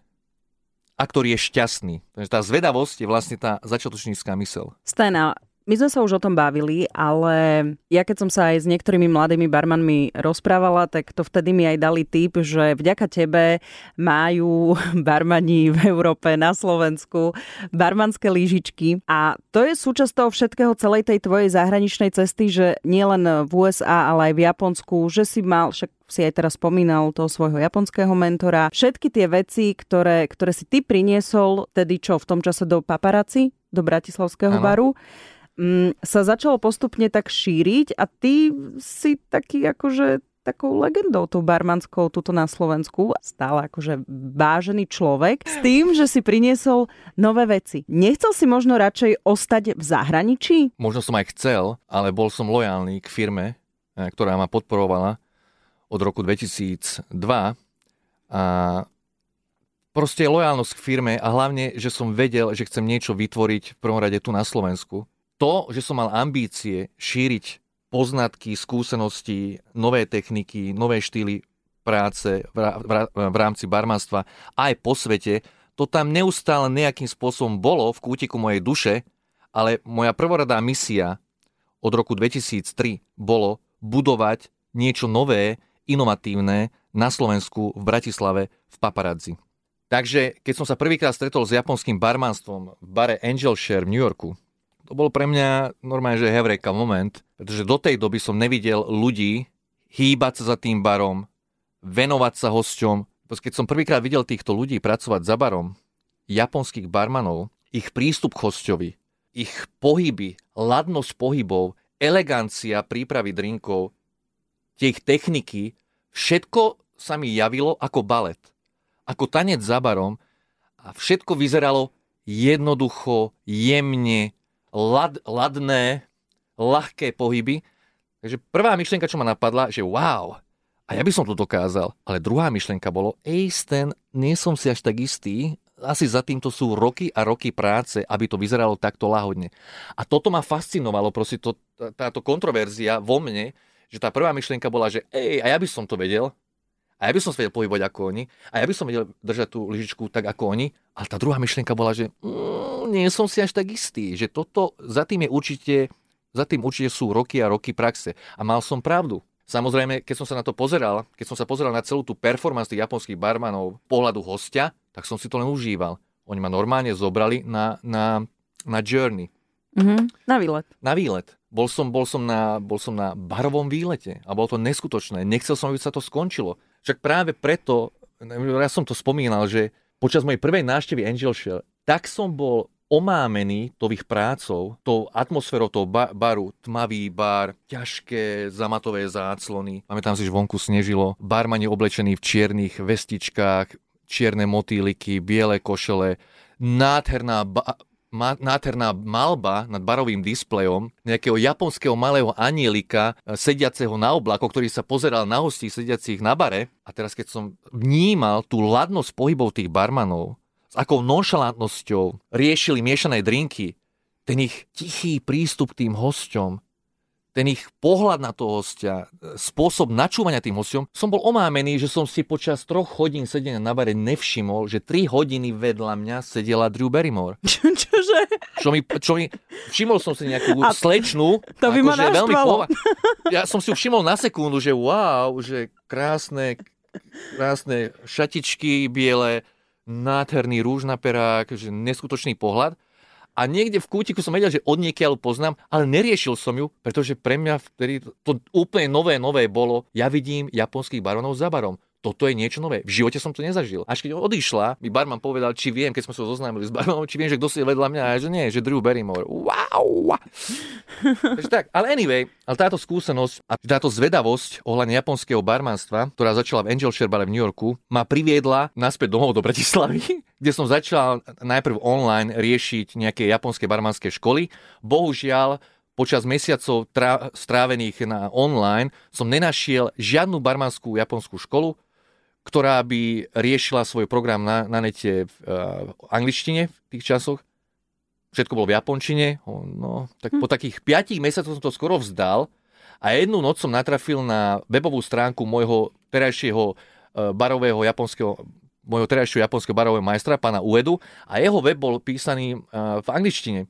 a ktorý je šťastný. Takže tá zvedavosť je vlastne tá začiatočnícká mysel. Stajna, my sme sa už o tom bavili, ale ja keď som sa aj s niektorými mladými barmanmi rozprávala, tak to vtedy mi aj dali tip, že vďaka tebe majú barmani v Európe, na Slovensku, barmanské lížičky. A to je súčasť toho všetkého celej tej tvojej zahraničnej cesty, že nielen v USA, ale aj v Japonsku, že si mal, však si aj teraz spomínal toho svojho japonského mentora. Všetky tie veci, ktoré, ktoré si ty priniesol, tedy čo, v tom čase do paparazzi, do Bratislavského ano. baru, sa začalo postupne tak šíriť a ty si taký akože takou legendou tou barmanskou tuto na Slovensku. Stále akože vážený človek s tým, že si priniesol nové veci. Nechcel si možno radšej ostať v zahraničí? Možno som aj chcel, ale bol som lojálny k firme, eh, ktorá ma podporovala od roku 2002 a proste lojálnosť k firme a hlavne, že som vedel, že chcem niečo vytvoriť v prvom rade tu na Slovensku to, že som mal ambície šíriť poznatky, skúsenosti, nové techniky, nové štýly práce v, rámci barmanstva aj po svete, to tam neustále nejakým spôsobom bolo v kútiku mojej duše, ale moja prvoradá misia od roku 2003 bolo budovať niečo nové, inovatívne na Slovensku v Bratislave v Paparazzi. Takže keď som sa prvýkrát stretol s japonským barmanstvom v bare Angel Share v New Yorku, to bol pre mňa normálne, že hevrejka moment, pretože do tej doby som nevidel ľudí hýbať sa za tým barom, venovať sa hosťom. Keď som prvýkrát videl týchto ľudí pracovať za barom, japonských barmanov, ich prístup k hosťovi, ich pohyby, ladnosť pohybov, elegancia prípravy drinkov, tie ich techniky, všetko sa mi javilo ako balet, ako tanec za barom a všetko vyzeralo jednoducho, jemne, lad, ladné, ľahké pohyby. Takže prvá myšlienka, čo ma napadla, že wow, a ja by som to dokázal. Ale druhá myšlienka bolo, Sten, nie som si až tak istý, asi za týmto sú roky a roky práce, aby to vyzeralo takto lahodne. A toto ma fascinovalo, proste to, táto kontroverzia vo mne, že tá prvá myšlienka bola, že ej, a ja by som to vedel, a ja by som sa vedel pohybovať ako oni, a ja by som vedel držať tú lyžičku tak ako oni, ale tá druhá myšlienka bola, že mm, nie som si až tak istý, že toto, za tým je určite, za tým určite sú roky a roky praxe. A mal som pravdu. Samozrejme, keď som sa na to pozeral, keď som sa pozeral na celú tú performance tých japonských barmanov pohľadu hostia, tak som si to len užíval. Oni ma normálne zobrali na, na na journey, Mhm. Na výlet. na výlet. Bol som, bol, som na, bol som na barovom výlete a bolo to neskutočné. Nechcel som, aby sa to skončilo. Však práve preto, ja som to spomínal, že počas mojej prvej návštevy Angel Shell, tak som bol omámený tou ich prácou, tou atmosférou toho ba- baru, tmavý bar, ťažké zamatové záclony. Pamätám si, že vonku snežilo, barmani oblečení v čiernych vestičkách, čierne motýliky, biele košele, nádherná ba- ma- nádherná malba nad barovým displejom nejakého japonského malého anielika e, sediaceho na oblaku, ktorý sa pozeral na hostí sediacich na bare. A teraz keď som vnímal tú ladnosť pohybov tých barmanov, s akou nonšalantnosťou riešili miešané drinky, ten ich tichý prístup k tým hosťom, ten ich pohľad na toho hostia, spôsob načúvania tým hosťom, som bol omámený, že som si počas troch hodín sedenia na bare nevšimol, že 3 hodiny vedľa mňa sedela Drew Barrymore. Čože? Čo mi, čo mi, všimol som si nejakú A slečnu. to by ma akože veľmi pova- Ja som si ju všimol na sekundu, že wow, že krásne, krásne šatičky biele, nádherný rúž na perák, že neskutočný pohľad. A niekde v kútiku som vedel, že od niekiaľ poznám, ale neriešil som ju, pretože pre mňa vtedy to úplne nové, nové bolo, ja vidím japonských baronov za barom. Toto je niečo nové. V živote som to nezažil. Až keď odišla, mi barman povedal, či viem, keď sme sa zoznámili s barmanom, či viem, že kto si je vedľa mňa, a že nie, že Drew Barrymore. Wow! Takže tak, ale anyway, ale táto skúsenosť a táto zvedavosť ohľadne japonského barmanstva, ktorá začala v Angel Share bare v New Yorku, ma priviedla naspäť domov do Bratislavy, kde som začal najprv online riešiť nejaké japonské barmanské školy. Bohužiaľ, počas mesiacov trá- strávených na online som nenašiel žiadnu barmanskú japonskú školu, ktorá by riešila svoj program na, na nete v uh, angličtine v tých časoch. Všetko bolo v japončine. No, tak po takých 5 mesiacoch som to skoro vzdal a jednu noc som natrafil na webovú stránku môjho terajšieho uh, barového japonského môjho terajšieho japonského barového majstra, pána Uedu, a jeho web bol písaný uh, v angličtine.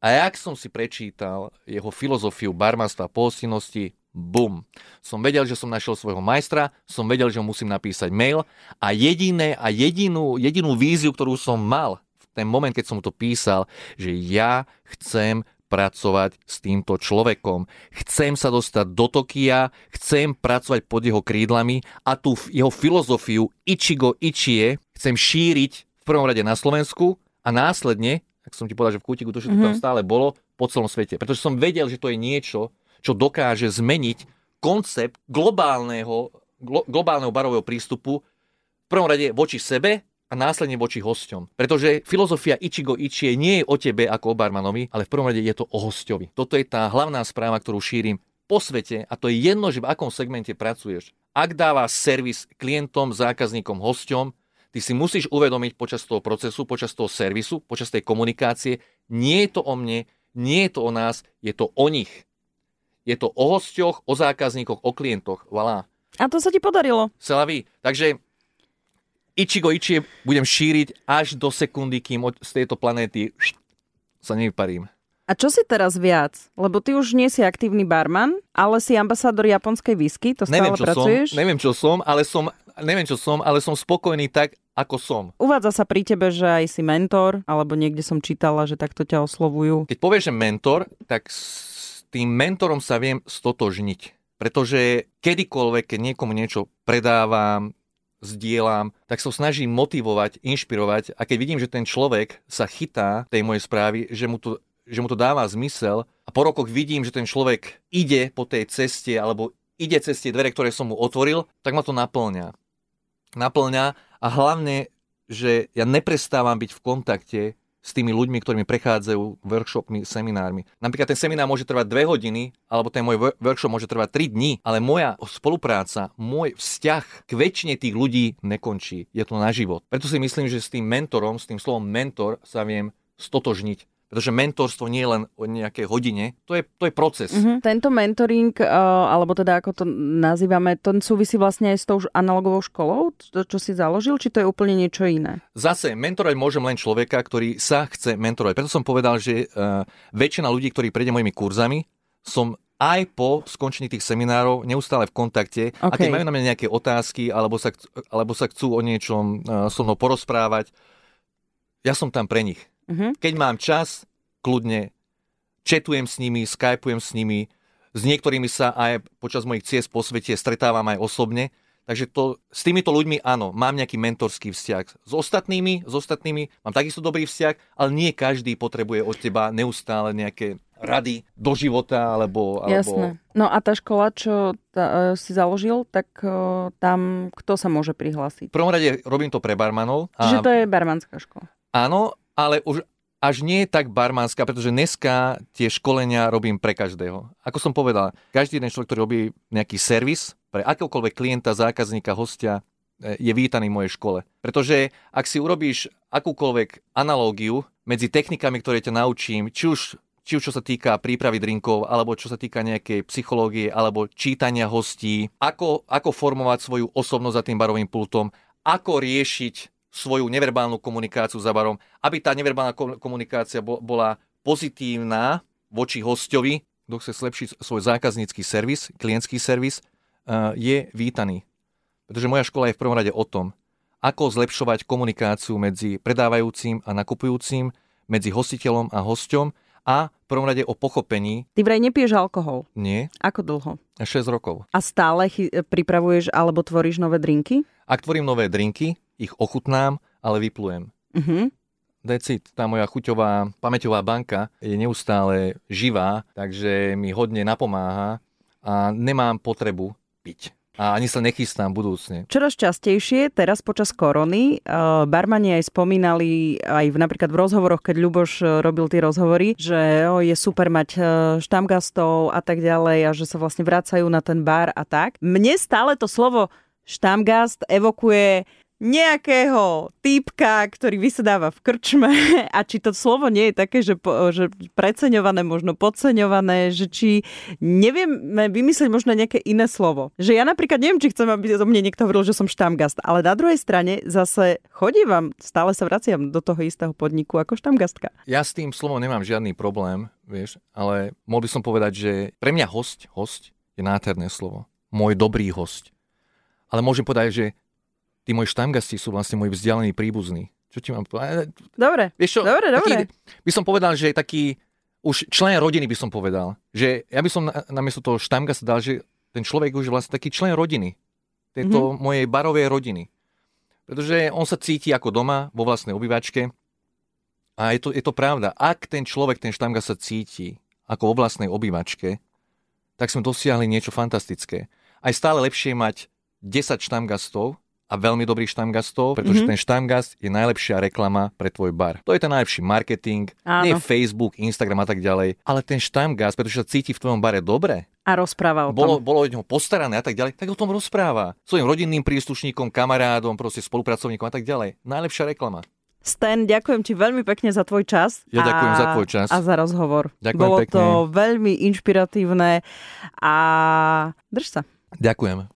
A jak som si prečítal jeho filozofiu barmanstva pohostinnosti, bum. Som vedel, že som našiel svojho majstra, som vedel, že mu musím napísať mail a jediné a jedinú, jedinú víziu, ktorú som mal v ten moment, keď som to písal, že ja chcem pracovať s týmto človekom. Chcem sa dostať do Tokia, chcem pracovať pod jeho krídlami a tú jeho filozofiu Ichigo Ichie chcem šíriť v prvom rade na Slovensku a následne, ak som ti povedal, že v kútiku to všetko mm-hmm. tam stále bolo, po celom svete. Pretože som vedel, že to je niečo, čo dokáže zmeniť koncept globálneho, glo, globálneho barového prístupu v prvom rade voči sebe a následne voči hosťom. Pretože filozofia Ichigo Ichie nie je o tebe ako o barmanovi, ale v prvom rade je to o hosťovi. Toto je tá hlavná správa, ktorú šírim po svete a to je jedno, že v akom segmente pracuješ. Ak dáva servis klientom, zákazníkom, hosťom, ty si musíš uvedomiť počas toho procesu, počas toho servisu, počas tej komunikácie, nie je to o mne, nie je to o nás, je to o nich. Je to o hosťoch, o zákazníkoch, o klientoch. Voilà. A to sa ti podarilo. Selaví. Takže Ichigo Ichie budem šíriť až do sekundy, kým od- z tejto planéty sa nevyparím. A čo si teraz viac? Lebo ty už nie si aktívny barman, ale si ambasádor japonskej whisky, to stále Neviem čo, som, pracuješ? neviem, čo som, ale som, neviem, čo som, ale som spokojný tak, ako som. Uvádza sa pri tebe, že aj si mentor, alebo niekde som čítala, že takto ťa oslovujú. Keď povieš, že mentor, tak tým mentorom sa viem stotožniť. Pretože kedykoľvek, keď niekomu niečo predávam, zdieľam, tak sa snažím motivovať, inšpirovať a keď vidím, že ten človek sa chytá tej mojej správy, že mu to, že mu to dáva zmysel a po rokoch vidím, že ten človek ide po tej ceste alebo ide cez tie dvere, ktoré som mu otvoril, tak ma to naplňa. Naplňa a hlavne, že ja neprestávam byť v kontakte s tými ľuďmi, ktorí mi prechádzajú workshopmi, seminármi. Napríklad ten seminár môže trvať 2 hodiny, alebo ten môj wor- workshop môže trvať 3 dní, ale moja spolupráca, môj vzťah k väčšine tých ľudí nekončí. Je to na život. Preto si myslím, že s tým mentorom, s tým slovom mentor sa viem stotožniť. Pretože mentorstvo nie je len o nejakej hodine, to je, to je proces. Mhm. Tento mentoring, uh, alebo teda ako to nazývame, to súvisí vlastne aj s tou analogovou školou, to, čo si založil, či to je úplne niečo iné? Zase, mentorovať môžem len človeka, ktorý sa chce mentorovať. Preto som povedal, že uh, väčšina ľudí, ktorí prejde mojimi kurzami, som aj po skončení tých seminárov neustále v kontakte. A keď majú na mňa nejaké otázky, alebo sa, alebo sa chcú o niečom uh, so mnou porozprávať, ja som tam pre nich. Mhm. Keď mám čas, kľudne četujem s nimi, skypujem s nimi, s niektorými sa aj počas mojich ciest po svete stretávam aj osobne, Takže to, s týmito ľuďmi áno, mám nejaký mentorský vzťah. S ostatnými, s ostatnými mám takisto dobrý vzťah, ale nie každý potrebuje od teba neustále nejaké rady do života, alebo... alebo... Jasné. No a tá škola, čo tá, e, si založil, tak e, tam kto sa môže prihlásiť? V prvom rade robím to pre barmanov. Čiže to je barmanská škola. Áno, ale už až nie je tak barmanská, pretože dneska tie školenia robím pre každého. Ako som povedal, každý jeden človek, ktorý robí nejaký servis pre akéhokoľvek klienta, zákazníka, hostia, e, je vítaný v mojej škole. Pretože ak si urobíš akúkoľvek analógiu medzi technikami, ktoré ťa naučím, či už, či už čo sa týka prípravy drinkov, alebo čo sa týka nejakej psychológie, alebo čítania hostí, ako, ako formovať svoju osobnosť za tým barovým pultom, ako riešiť svoju neverbálnu komunikáciu za barom, aby tá neverbálna komunikácia bola pozitívna voči hostovi, kto chce zlepšiť svoj zákaznícky servis, klientský servis, eh, je vítaný. Pretože moja škola je v prvom rade o tom, ako zlepšovať komunikáciu medzi predávajúcim a nakupujúcim, medzi hostiteľom a hosťom a v prvom rade o pochopení. Ty vraj nepiješ alkohol. Nie. Ako dlho? 6 rokov. A stále chy- pripravuješ alebo tvoríš nové drinky? Ak tvorím nové drinky, ich ochutnám, ale vyplujem. Uh-huh. Decit, tá moja chuťová pamäťová banka je neustále živá, takže mi hodne napomáha a nemám potrebu piť. A ani sa nechystám budúcne. Čoraz častejšie, teraz počas korony, uh, barmani aj spomínali, aj v, napríklad v rozhovoroch, keď Ľuboš eh, robil tie rozhovory, že oh, je super mať uh, štamgastov a tak ďalej a že sa vlastne vracajú na ten bar a tak. Mne stále to slovo štamgast evokuje nejakého týpka, ktorý vysedáva v krčme a či to slovo nie je také, že, že preceňované, možno podceňované, že či nevieme vymyslieť možno nejaké iné slovo. Že ja napríklad neviem, či chcem, aby o mne niekto hovoril, že som štamgast, ale na druhej strane zase chodím, stále sa vraciam do toho istého podniku ako štamgastka. Ja s tým slovom nemám žiadny problém, vieš, ale mohol by som povedať, že pre mňa host, host je nádherné slovo. Môj dobrý host. Ale môžem povedať, že tí moji štamgasti sú vlastne moji vzdialení príbuzní. Čo ti mám povedať? Dobre, Vieš čo, dobre, taký, dobre. By som povedal, že taký už člen rodiny by som povedal. Že ja by som na, namiesto toho štamgasta dal, že ten človek už je vlastne taký člen rodiny. Tejto mm-hmm. mojej barovej rodiny. Pretože on sa cíti ako doma, vo vlastnej obývačke. A je to, je to pravda. Ak ten človek, ten štamgast sa cíti ako vo vlastnej obývačke, tak sme dosiahli niečo fantastické. Aj stále lepšie mať 10 štamgastov, a veľmi dobrých štamgastov, pretože mm-hmm. ten štamgast je najlepšia reklama pre tvoj bar. To je ten najlepší marketing, Áno. nie Facebook, Instagram a tak ďalej, ale ten štamgast, pretože sa cíti v tvojom bare dobre, a rozpráva o tom. Bolo, bolo o neho postarané a tak ďalej, tak o tom rozpráva. Svojim rodinným príslušníkom, kamarádom, proste spolupracovníkom a tak ďalej. Najlepšia reklama. Stan, ďakujem ti veľmi pekne za tvoj čas. Ja a, ďakujem za tvoj čas. A za rozhovor. Ďakujem Bolo pekne. to veľmi inšpiratívne a drž sa. Ďakujem.